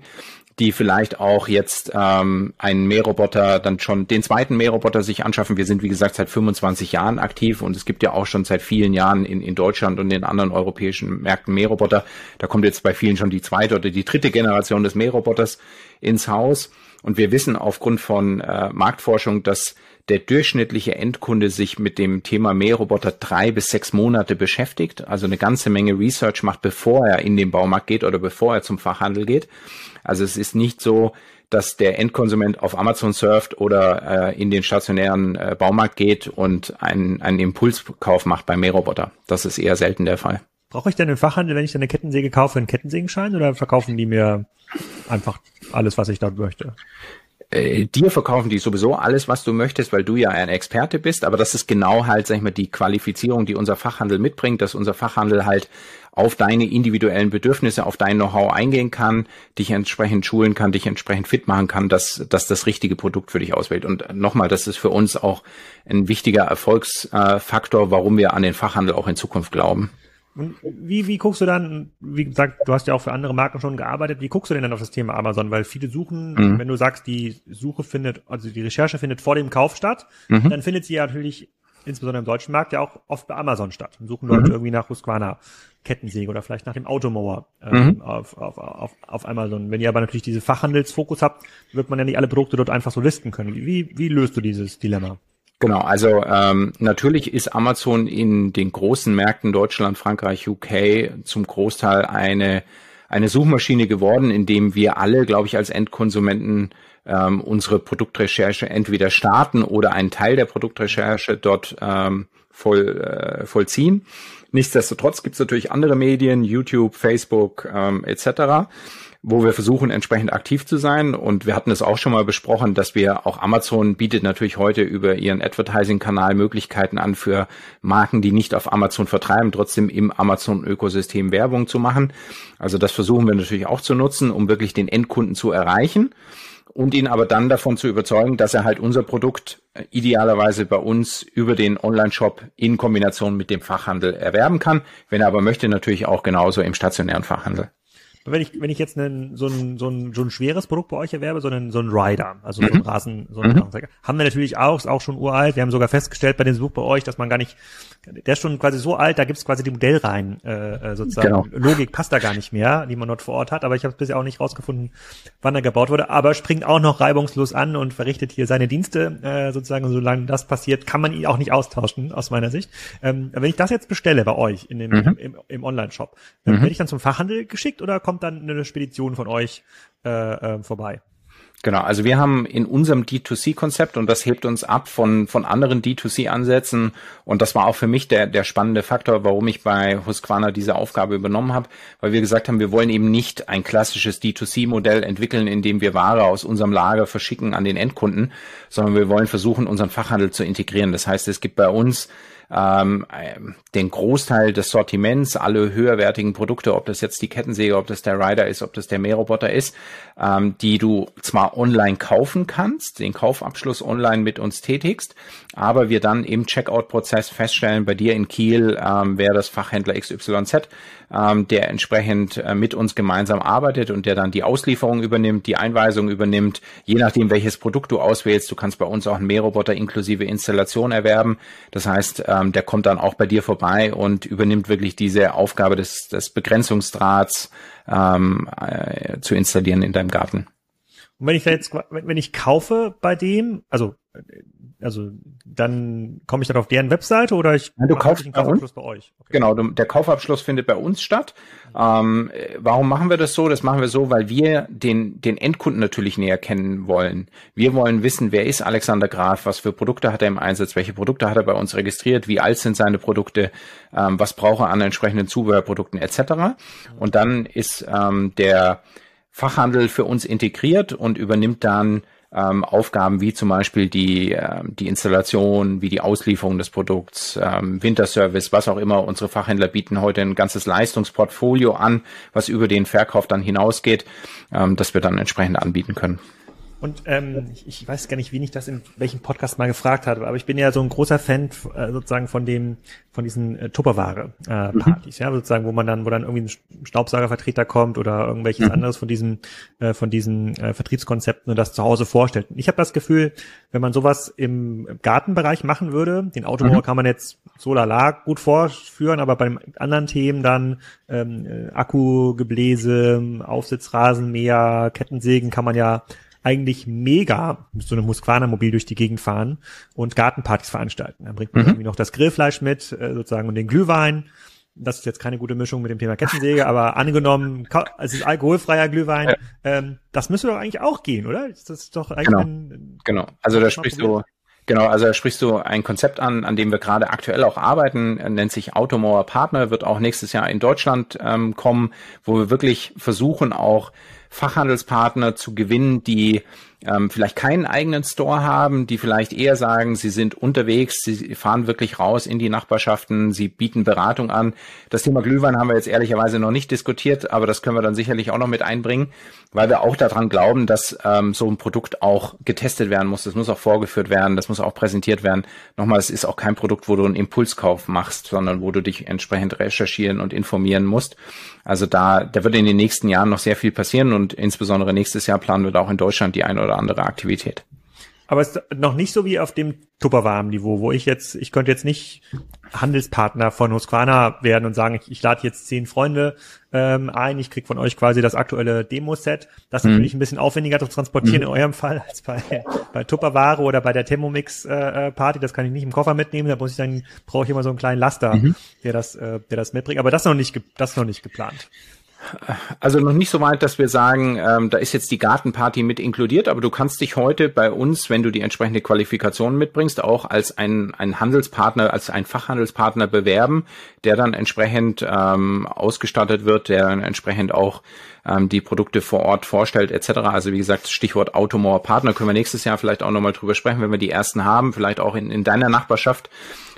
die vielleicht auch jetzt ähm, einen Mähroboter dann schon den zweiten Mähroboter sich anschaffen. Wir sind, wie gesagt, seit 25 Jahren aktiv und es gibt ja auch schon seit vielen Jahren in, in Deutschland und in anderen europäischen Märkten Mähroboter. Da kommt jetzt bei vielen schon die zweite oder die dritte Generation des Mähroboters ins Haus. Und wir wissen aufgrund von äh, Marktforschung, dass der durchschnittliche Endkunde sich mit dem Thema Mähroboter drei bis sechs Monate beschäftigt, also eine ganze Menge Research macht, bevor er in den Baumarkt geht oder bevor er zum Fachhandel geht. Also es ist nicht so, dass der Endkonsument auf Amazon surft oder äh, in den stationären äh, Baumarkt geht und einen, einen Impulskauf macht beim Mähroboter. Das ist eher selten der Fall. Brauche ich denn im Fachhandel, wenn ich eine Kettensäge kaufe, einen Kettensägenschein oder verkaufen die mir einfach alles, was ich dort möchte? Äh, dir verkaufen die sowieso alles, was du möchtest, weil du ja ein Experte bist. Aber das ist genau halt, sag ich mal, die Qualifizierung, die unser Fachhandel mitbringt, dass unser Fachhandel halt auf deine individuellen Bedürfnisse, auf dein Know-how eingehen kann, dich entsprechend schulen kann, dich entsprechend fit machen kann, dass, dass das richtige Produkt für dich auswählt. Und nochmal, das ist für uns auch ein wichtiger Erfolgsfaktor, warum wir an den Fachhandel auch in Zukunft glauben. Und wie, wie guckst du dann, wie gesagt, du hast ja auch für andere Marken schon gearbeitet, wie guckst du denn dann auf das Thema Amazon? Weil viele suchen, mhm. wenn du sagst, die Suche findet, also die Recherche findet vor dem Kauf statt, mhm. dann findet sie ja natürlich, insbesondere im deutschen Markt, ja auch oft bei Amazon statt. Und suchen Leute mhm. irgendwie nach Husqvarna Kettensäge oder vielleicht nach dem Automower ähm, mhm. auf, auf, auf, auf Amazon. Wenn ihr aber natürlich diese Fachhandelsfokus habt, wird man ja nicht alle Produkte dort einfach so listen können. Wie, wie löst du dieses Dilemma? Genau, also ähm, natürlich ist Amazon in den großen Märkten Deutschland, Frankreich, UK zum Großteil eine eine Suchmaschine geworden, in dem wir alle, glaube ich, als Endkonsumenten ähm, unsere Produktrecherche entweder starten oder einen Teil der Produktrecherche dort ähm, voll, äh, vollziehen. Nichtsdestotrotz gibt es natürlich andere Medien, YouTube, Facebook ähm, etc wo wir versuchen, entsprechend aktiv zu sein. Und wir hatten es auch schon mal besprochen, dass wir auch Amazon bietet natürlich heute über ihren Advertising-Kanal Möglichkeiten an für Marken, die nicht auf Amazon vertreiben, trotzdem im Amazon-Ökosystem Werbung zu machen. Also das versuchen wir natürlich auch zu nutzen, um wirklich den Endkunden zu erreichen und ihn aber dann davon zu überzeugen, dass er halt unser Produkt idealerweise bei uns über den Online-Shop in Kombination mit dem Fachhandel erwerben kann. Wenn er aber möchte, natürlich auch genauso im stationären Fachhandel wenn ich, wenn ich jetzt einen, so, ein, so, ein, so ein schweres Produkt bei euch erwerbe, so einen, so ein Rider, also so ein mhm. Rasen, so ein mhm. haben wir natürlich auch, ist auch schon uralt. Wir haben sogar festgestellt bei dem Besuch bei euch, dass man gar nicht, der ist schon quasi so alt, da gibt's quasi die Modellreihen, äh, äh, sozusagen. Genau. Logik passt da gar nicht mehr, die man dort vor Ort hat, aber ich habe bisher auch nicht rausgefunden, wann er gebaut wurde, aber springt auch noch reibungslos an und verrichtet hier seine Dienste, äh, sozusagen, solange das passiert, kann man ihn auch nicht austauschen, aus meiner Sicht. Ähm, wenn ich das jetzt bestelle bei euch in dem, mhm. im, im Online-Shop, dann mhm. werde ich dann zum Fachhandel geschickt oder kommt kommt dann eine Spedition von euch äh, äh, vorbei. Genau, also wir haben in unserem D2C-Konzept und das hebt uns ab von, von anderen D2C-Ansätzen und das war auch für mich der, der spannende Faktor, warum ich bei Husqvarna diese Aufgabe übernommen habe, weil wir gesagt haben, wir wollen eben nicht ein klassisches D2C-Modell entwickeln, in dem wir Ware aus unserem Lager verschicken an den Endkunden, sondern wir wollen versuchen, unseren Fachhandel zu integrieren. Das heißt, es gibt bei uns ähm, den Großteil des Sortiments, alle höherwertigen Produkte, ob das jetzt die Kettensäge, ob das der Rider ist, ob das der Mähroboter ist, ähm, die du zwar online kaufen kannst, den Kaufabschluss online mit uns tätigst, aber wir dann im Checkout-Prozess feststellen, bei dir in Kiel ähm, wäre das Fachhändler XYZ, ähm, der entsprechend äh, mit uns gemeinsam arbeitet und der dann die Auslieferung übernimmt, die Einweisung übernimmt, je nachdem, welches Produkt du auswählst. Du kannst bei uns auch einen Mähroboter inklusive Installation erwerben. Das heißt, ähm, der kommt dann auch bei dir vorbei und übernimmt wirklich diese Aufgabe des, des Begrenzungsdrahts ähm, äh, zu installieren in deinem Garten. Und wenn ich da jetzt, wenn ich kaufe bei dem, also also dann komme ich dann auf deren Webseite oder ich Nein, du kaufst den Kaufabschluss bei, bei euch. Okay. Genau, der Kaufabschluss findet bei uns statt. Ähm, warum machen wir das so? Das machen wir so, weil wir den, den Endkunden natürlich näher kennen wollen. Wir wollen wissen, wer ist Alexander Graf, was für Produkte hat er im Einsatz, welche Produkte hat er bei uns registriert, wie alt sind seine Produkte, ähm, was braucht er an entsprechenden Zubehörprodukten etc. Und dann ist ähm, der Fachhandel für uns integriert und übernimmt dann ähm, Aufgaben wie zum Beispiel die, äh, die Installation, wie die Auslieferung des Produkts, ähm, Winterservice, was auch immer. Unsere Fachhändler bieten heute ein ganzes Leistungsportfolio an, was über den Verkauf dann hinausgeht, ähm, das wir dann entsprechend anbieten können. Und ähm, ich, ich weiß gar nicht, wen ich das in welchem Podcast mal gefragt habe, aber ich bin ja so ein großer Fan äh, sozusagen von dem, von diesen äh, Tupperware-Partys, äh, mhm. ja, sozusagen, wo man dann, wo dann irgendwie ein Staubsaugervertreter kommt oder irgendwelches mhm. anderes von diesen, äh, von diesen äh, Vertriebskonzepten und das zu Hause vorstellt. Ich habe das Gefühl, wenn man sowas im Gartenbereich machen würde, den Autobauer mhm. kann man jetzt so lala gut vorführen, aber bei anderen Themen dann ähm, äh, Akkugebläse, Aufsitzrasenmäher, Kettensägen kann man ja eigentlich mega mit so einem Husqvarna-Mobil durch die Gegend fahren und Gartenpartys veranstalten. Dann bringt man mhm. irgendwie noch das Grillfleisch mit, äh, sozusagen, und den Glühwein. Das ist jetzt keine gute Mischung mit dem Thema Kettensäge, <laughs> aber angenommen, es ist alkoholfreier Glühwein. Ja. Ähm, das müsste doch eigentlich auch gehen, oder? Das ist doch eigentlich genau. ein, genau. Also da sprichst du Genau, also da sprichst du ein Konzept an, an dem wir gerade aktuell auch arbeiten, nennt sich Automauer Partner, wird auch nächstes Jahr in Deutschland ähm, kommen, wo wir wirklich versuchen auch Fachhandelspartner zu gewinnen, die ähm, vielleicht keinen eigenen Store haben, die vielleicht eher sagen, sie sind unterwegs, sie fahren wirklich raus in die Nachbarschaften, sie bieten Beratung an. Das Thema Glühwein haben wir jetzt ehrlicherweise noch nicht diskutiert, aber das können wir dann sicherlich auch noch mit einbringen, weil wir auch daran glauben, dass ähm, so ein Produkt auch getestet werden muss. Das muss auch vorgeführt werden, das muss auch präsentiert werden. Nochmal, es ist auch kein Produkt, wo du einen Impulskauf machst, sondern wo du dich entsprechend recherchieren und informieren musst. Also da, da wird in den nächsten Jahren noch sehr viel passieren und insbesondere nächstes Jahr planen wir da auch in Deutschland die ein oder andere Aktivität. Aber es ist noch nicht so wie auf dem Tupperwarm-Niveau, wo ich jetzt, ich könnte jetzt nicht Handelspartner von Husqvarna werden und sagen, ich, ich lade jetzt zehn Freunde ähm, ein, ich krieg von euch quasi das aktuelle Demo-Set. Das ist mhm. natürlich ein bisschen aufwendiger zu transportieren mhm. in eurem Fall als bei, bei Tupperware oder bei der Thermomix-Party. Äh, das kann ich nicht im Koffer mitnehmen, da muss ich dann, brauche ich immer so einen kleinen Laster, mhm. der das, äh, der das mitbringt. Aber das ist noch nicht, das ist noch nicht geplant. Also noch nicht so weit, dass wir sagen, ähm, da ist jetzt die Gartenparty mit inkludiert, aber du kannst dich heute bei uns, wenn du die entsprechende Qualifikation mitbringst, auch als ein, ein Handelspartner, als ein Fachhandelspartner bewerben, der dann entsprechend ähm, ausgestattet wird, der dann entsprechend auch ähm, die Produkte vor Ort vorstellt, etc. Also wie gesagt, Stichwort Automore Partner können wir nächstes Jahr vielleicht auch nochmal drüber sprechen, wenn wir die ersten haben, vielleicht auch in, in deiner Nachbarschaft.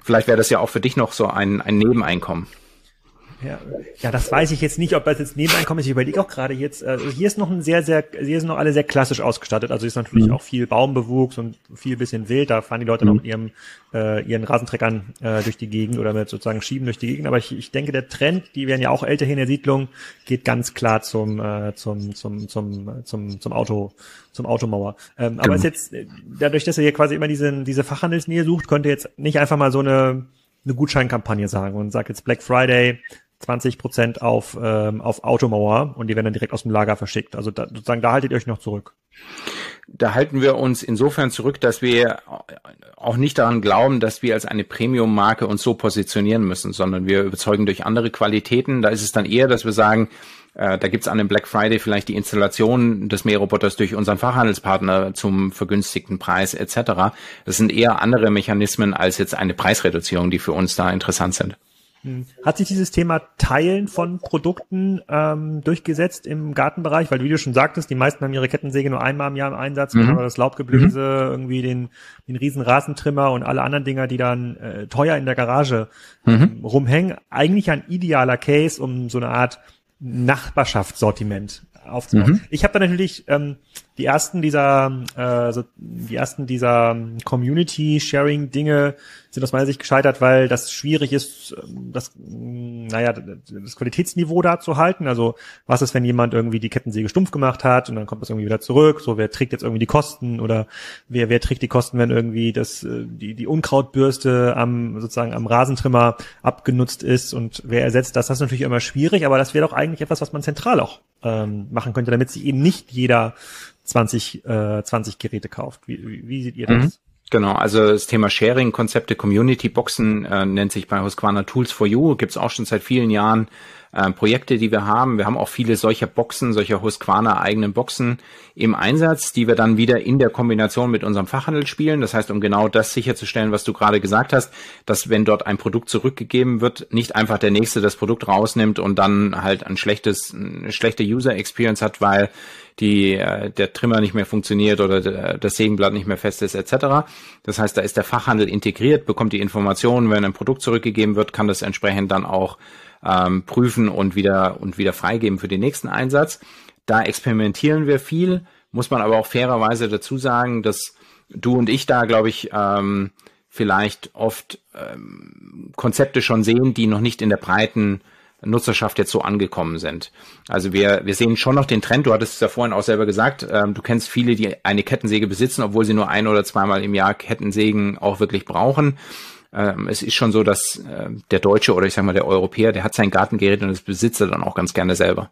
Vielleicht wäre das ja auch für dich noch so ein, ein Nebeneinkommen. Ja, ja, das weiß ich jetzt nicht, ob das jetzt Nebeneinkommen ist. Ich überlege auch gerade jetzt, also hier ist noch ein sehr, sehr, hier sind noch alle sehr klassisch ausgestattet. Also hier ist natürlich mhm. auch viel Baumbewuchs und viel bisschen wild. Da fahren die Leute mhm. noch mit ihrem, äh, ihren Rasentreckern äh, durch die Gegend oder mit sozusagen Schieben durch die Gegend. Aber ich, ich denke, der Trend, die werden ja auch älter hier in der Siedlung, geht ganz klar zum, äh, zum, zum, zum, zum, zum Auto, zum Automauer. Ähm, genau. Aber es jetzt, dadurch, dass er hier quasi immer diese, diese Fachhandelsnähe sucht, könnte jetzt nicht einfach mal so eine, eine Gutscheinkampagne sagen und sagt jetzt Black Friday, 20 Prozent auf, ähm, auf Automauer und die werden dann direkt aus dem Lager verschickt. Also da, sozusagen, da haltet ihr euch noch zurück. Da halten wir uns insofern zurück, dass wir auch nicht daran glauben, dass wir als eine Premium-Marke uns so positionieren müssen, sondern wir überzeugen durch andere Qualitäten. Da ist es dann eher, dass wir sagen, äh, da gibt's an dem Black Friday vielleicht die Installation des Mähroboters durch unseren Fachhandelspartner zum vergünstigten Preis etc. Das sind eher andere Mechanismen als jetzt eine Preisreduzierung, die für uns da interessant sind. Hat sich dieses Thema Teilen von Produkten ähm, durchgesetzt im Gartenbereich? Weil, wie du schon sagtest, die meisten haben ihre Kettensäge nur einmal im Jahr im Einsatz, mhm. aber das Laubgebläse, mhm. irgendwie den, den riesen Rasentrimmer und alle anderen Dinger, die dann äh, teuer in der Garage mhm. rumhängen. Eigentlich ein idealer Case, um so eine Art Nachbarschaftssortiment aufzubauen. Mhm. Ich habe da natürlich ähm, die ersten dieser äh, so, die ersten dieser Community Sharing Dinge sind aus meiner Sicht gescheitert, weil das schwierig ist, ähm, das, mm, naja, das Qualitätsniveau da zu halten. Also was ist, wenn jemand irgendwie die Kettensäge stumpf gemacht hat und dann kommt das irgendwie wieder zurück? So, wer trägt jetzt irgendwie die Kosten oder wer, wer trägt die Kosten, wenn irgendwie das, äh, die, die Unkrautbürste am, sozusagen am Rasentrimmer abgenutzt ist und wer ersetzt das? Das ist natürlich immer schwierig, aber das wäre doch eigentlich etwas, was man zentral auch ähm, machen könnte, damit sich eben nicht jeder 20, äh, 20 Geräte kauft. Wie, wie, wie seht ihr das? Mhm. Genau, also das Thema Sharing-Konzepte, Community-Boxen äh, nennt sich bei Husqvarna Tools for You, gibt's auch schon seit vielen Jahren äh, Projekte, die wir haben. Wir haben auch viele solcher Boxen, solcher Husqvarna eigenen Boxen im Einsatz, die wir dann wieder in der Kombination mit unserem Fachhandel spielen. Das heißt, um genau das sicherzustellen, was du gerade gesagt hast, dass wenn dort ein Produkt zurückgegeben wird, nicht einfach der Nächste das Produkt rausnimmt und dann halt ein schlechtes, eine schlechte User Experience hat, weil die, äh, der Trimmer nicht mehr funktioniert oder der, das Sägenblatt nicht mehr fest ist etc. Das heißt, da ist der Fachhandel integriert, bekommt die Informationen, wenn ein Produkt zurückgegeben wird, kann das entsprechend dann auch ähm, prüfen und wieder und wieder freigeben für den nächsten Einsatz. Da experimentieren wir viel, muss man aber auch fairerweise dazu sagen, dass du und ich da, glaube ich, ähm, vielleicht oft ähm, Konzepte schon sehen, die noch nicht in der breiten Nutzerschaft jetzt so angekommen sind. Also wir, wir sehen schon noch den Trend, du hattest es ja vorhin auch selber gesagt, ähm, du kennst viele, die eine Kettensäge besitzen, obwohl sie nur ein oder zweimal im Jahr Kettensägen auch wirklich brauchen. Ähm, es ist schon so, dass äh, der Deutsche oder ich sag mal der Europäer, der hat sein Gartengerät und das besitzt er dann auch ganz gerne selber.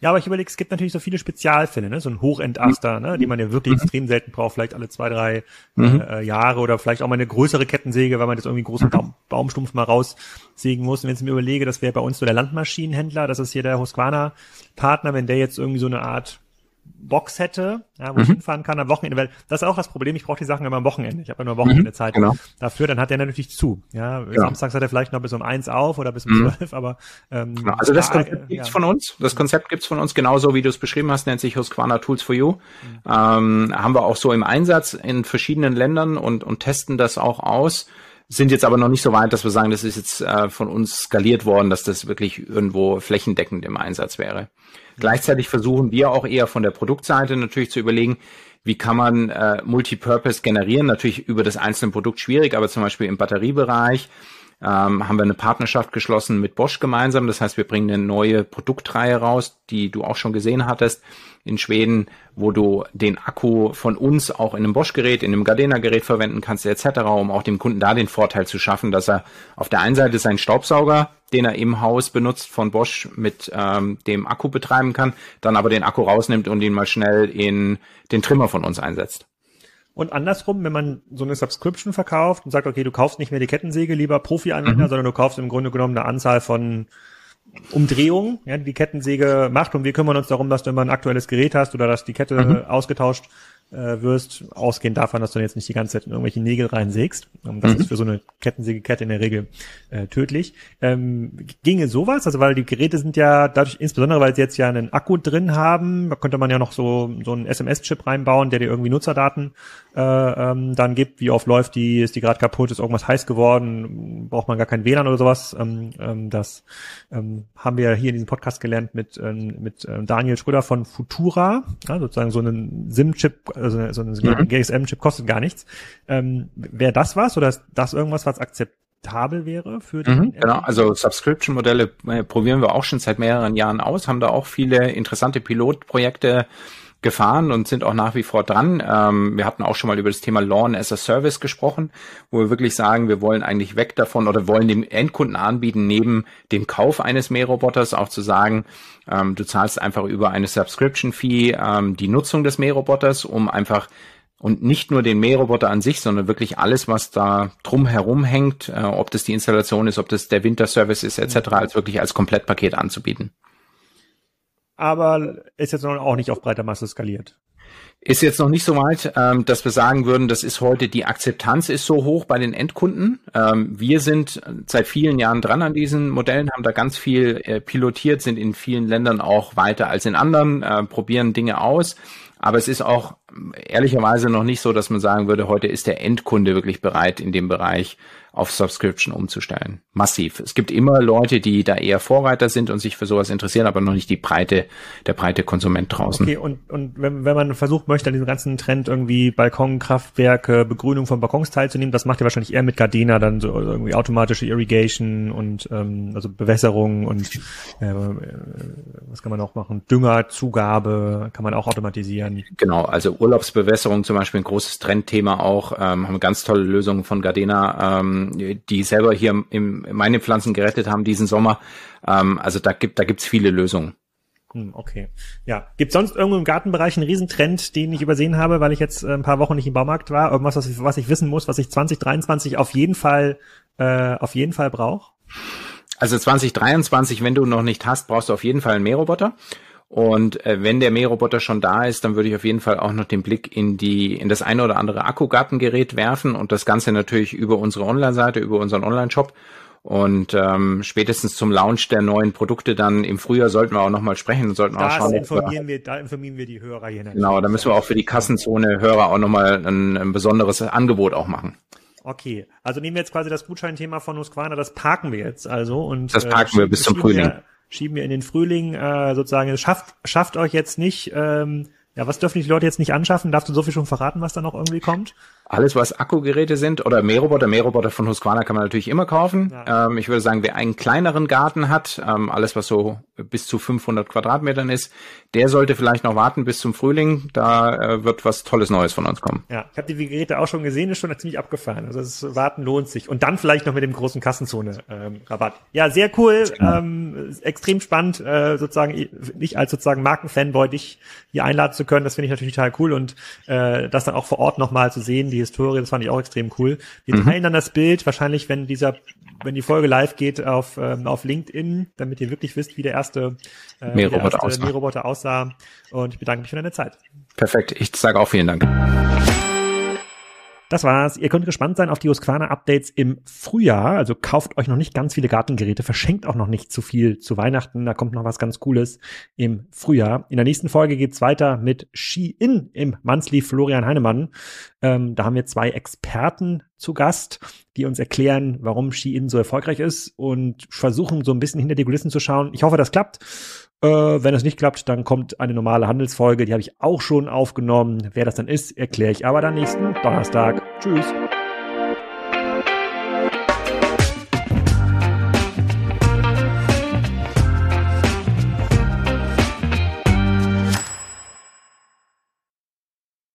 Ja, aber ich überlege, es gibt natürlich so viele Spezialfälle, ne? so ein Hochentaster, ne? die man ja wirklich mhm. extrem selten braucht, vielleicht alle zwei, drei mhm. äh, Jahre oder vielleicht auch mal eine größere Kettensäge, weil man das irgendwie einen großen Baum, Baumstumpf mal raussägen muss. Und wenn ich mir überlege, das wäre bei uns so der Landmaschinenhändler, das ist hier der Husqvarna-Partner, wenn der jetzt irgendwie so eine Art Box hätte, ja, wo mhm. ich hinfahren kann am Wochenende, weil das ist auch das Problem, ich brauche die Sachen immer am Wochenende. Ich habe ja nur Wochenende mhm, Zeit genau. dafür, dann hat der natürlich zu. Ja, genau. samstags hat er vielleicht noch bis um eins auf oder bis um mhm. zwölf, aber ähm, genau. also das da, Konzept gibt's ja. von uns. Das Konzept gibt's von uns genauso, wie du es beschrieben hast, nennt sich Husqvarna Tools for You. Mhm. Ähm, haben wir auch so im Einsatz in verschiedenen Ländern und und testen das auch aus sind jetzt aber noch nicht so weit, dass wir sagen, das ist jetzt äh, von uns skaliert worden, dass das wirklich irgendwo flächendeckend im Einsatz wäre. Gleichzeitig versuchen wir auch eher von der Produktseite natürlich zu überlegen, wie kann man äh, Multipurpose generieren? Natürlich über das einzelne Produkt schwierig, aber zum Beispiel im Batteriebereich ähm, haben wir eine Partnerschaft geschlossen mit Bosch gemeinsam. Das heißt, wir bringen eine neue Produktreihe raus, die du auch schon gesehen hattest in Schweden, wo du den Akku von uns auch in einem Bosch-Gerät, in einem Gardena-Gerät verwenden kannst, etc., um auch dem Kunden da den Vorteil zu schaffen, dass er auf der einen Seite seinen Staubsauger, den er im Haus benutzt, von Bosch mit ähm, dem Akku betreiben kann, dann aber den Akku rausnimmt und ihn mal schnell in den Trimmer von uns einsetzt. Und andersrum, wenn man so eine Subscription verkauft und sagt, okay, du kaufst nicht mehr die Kettensäge, lieber Profi-Anwender, mhm. sondern du kaufst im Grunde genommen eine Anzahl von Umdrehungen, ja, die die Kettensäge macht und wir kümmern uns darum, dass du immer ein aktuelles Gerät hast oder dass die Kette mhm. ausgetauscht äh, wirst, ausgehend davon, dass du jetzt nicht die ganze Zeit in irgendwelche Nägel reinsägst. Ähm, das mhm. ist für so eine Kettensägekette in der Regel äh, tödlich. Ähm, ginge sowas? Also weil die Geräte sind ja dadurch, insbesondere weil sie jetzt ja einen Akku drin haben, da könnte man ja noch so, so einen SMS-Chip reinbauen, der dir irgendwie Nutzerdaten äh, ähm, dann gibt. Wie oft läuft die, ist die gerade kaputt, ist irgendwas heiß geworden, braucht man gar kein WLAN oder sowas. Ähm, ähm, das ähm, haben wir hier in diesem Podcast gelernt mit, ähm, mit ähm, Daniel Schröder von Futura, ja, sozusagen so einen SIM-Chip also so ein mhm. GSM-Chip kostet gar nichts. Ähm, Wäre das was oder ist das irgendwas, was akzeptabel wäre für die? Mhm, genau, also Subscription-Modelle äh, probieren wir auch schon seit mehreren Jahren aus, haben da auch viele interessante Pilotprojekte gefahren und sind auch nach wie vor dran. Ähm, wir hatten auch schon mal über das Thema Lawn as a Service gesprochen, wo wir wirklich sagen, wir wollen eigentlich weg davon oder wollen dem Endkunden anbieten, neben dem Kauf eines Mähroboters auch zu sagen, ähm, du zahlst einfach über eine Subscription-Fee ähm, die Nutzung des Mähroboters, um einfach und nicht nur den Mähroboter an sich, sondern wirklich alles, was da drumherum hängt, äh, ob das die Installation ist, ob das der Winterservice ist, etc., als wirklich als Komplettpaket anzubieten aber ist jetzt auch nicht auf breiter Masse skaliert. Ist jetzt noch nicht so weit, ähm, dass wir sagen würden, das ist heute, die Akzeptanz ist so hoch bei den Endkunden. Ähm, wir sind seit vielen Jahren dran an diesen Modellen, haben da ganz viel äh, pilotiert, sind in vielen Ländern auch weiter als in anderen, äh, probieren Dinge aus. Aber es ist auch ehrlicherweise noch nicht so, dass man sagen würde, heute ist der Endkunde wirklich bereit, in dem Bereich auf Subscription umzustellen. Massiv. Es gibt immer Leute, die da eher Vorreiter sind und sich für sowas interessieren, aber noch nicht die breite, der breite Konsument draußen. Okay, und, und wenn, wenn man versucht möchte, an diesem ganzen Trend irgendwie Balkonkraftwerke, Begrünung von Balkons teilzunehmen, das macht ihr wahrscheinlich eher mit Gardena, dann so irgendwie automatische Irrigation und ähm, also Bewässerung und äh, was kann man auch machen? Düngerzugabe kann man auch automatisieren. Genau, also Urlaubsbewässerung zum Beispiel ein großes Trendthema auch, ähm, haben ganz tolle Lösungen von Gardena. Ähm, die selber hier im, meine Pflanzen gerettet haben diesen Sommer. Ähm, also da gibt da gibt's viele Lösungen. Hm, okay. Ja. Gibt sonst irgendwo im Gartenbereich einen Riesentrend, den ich übersehen habe, weil ich jetzt äh, ein paar Wochen nicht im Baumarkt war? Irgendwas, was ich, was ich wissen muss, was ich 2023 auf jeden Fall, äh, auf jeden Fall brauche? Also 2023, wenn du noch nicht hast, brauchst du auf jeden Fall einen Mähroboter. Und äh, wenn der Mähroboter schon da ist, dann würde ich auf jeden Fall auch noch den Blick in die in das eine oder andere Akkugartengerät werfen und das Ganze natürlich über unsere Online-Seite, über unseren Online-Shop. Und ähm, spätestens zum Launch der neuen Produkte dann im Frühjahr sollten wir auch nochmal sprechen, sollten das auch schauen. Informieren wir, da informieren wir die Hörer hier natürlich. Genau, da müssen wir auch für die Kassenzone Hörer auch nochmal ein, ein besonderes Angebot auch machen. Okay, also nehmen wir jetzt quasi das Gutscheinthema von Husqvarna, das parken wir jetzt also und das parken äh, wir bis zum Frühling. Schieben wir in den Frühling äh, sozusagen. Schafft schafft euch jetzt nicht. Ähm, ja, was dürfen die Leute jetzt nicht anschaffen? Darfst du so viel schon verraten, was da noch irgendwie kommt? Alles, was Akkugeräte sind oder Mähroboter, Mähroboter von Husqvarna kann man natürlich immer kaufen. Ja. Ähm, ich würde sagen, wer einen kleineren Garten hat, ähm, alles was so bis zu 500 Quadratmetern ist, der sollte vielleicht noch warten bis zum Frühling. Da äh, wird was Tolles Neues von uns kommen. Ja, ich habe die Geräte auch schon gesehen, ist schon ziemlich abgefahren. Also das Warten lohnt sich. Und dann vielleicht noch mit dem großen Kassenzone-Rabatt. Ähm, ja, sehr cool. Genau. Ähm, extrem spannend, äh, sozusagen, nicht als sozusagen Markenfanboy dich hier einladen zu können. Das finde ich natürlich total cool. Und äh, das dann auch vor Ort nochmal zu sehen, die Historie, das fand ich auch extrem cool. Wir mhm. teilen dann das Bild, wahrscheinlich, wenn dieser, wenn die Folge live geht, auf, ähm, auf LinkedIn, damit ihr wirklich wisst, wie der erste äh, Mähroboter aussah. Aussah. Und ich bedanke mich für deine Zeit. Perfekt. Ich sage auch vielen Dank. Das war's. Ihr könnt gespannt sein auf die Husqvarna-Updates im Frühjahr. Also kauft euch noch nicht ganz viele Gartengeräte, verschenkt auch noch nicht zu viel zu Weihnachten. Da kommt noch was ganz Cooles im Frühjahr. In der nächsten Folge geht's weiter mit Ski-In im Monthly Florian Heinemann. Ähm, da haben wir zwei Experten zu Gast, die uns erklären, warum Ski-In so erfolgreich ist und versuchen so ein bisschen hinter die Kulissen zu schauen. Ich hoffe, das klappt. Äh, wenn es nicht klappt, dann kommt eine normale Handelsfolge, die habe ich auch schon aufgenommen. Wer das dann ist, erkläre ich aber dann nächsten Donnerstag. Tschüss.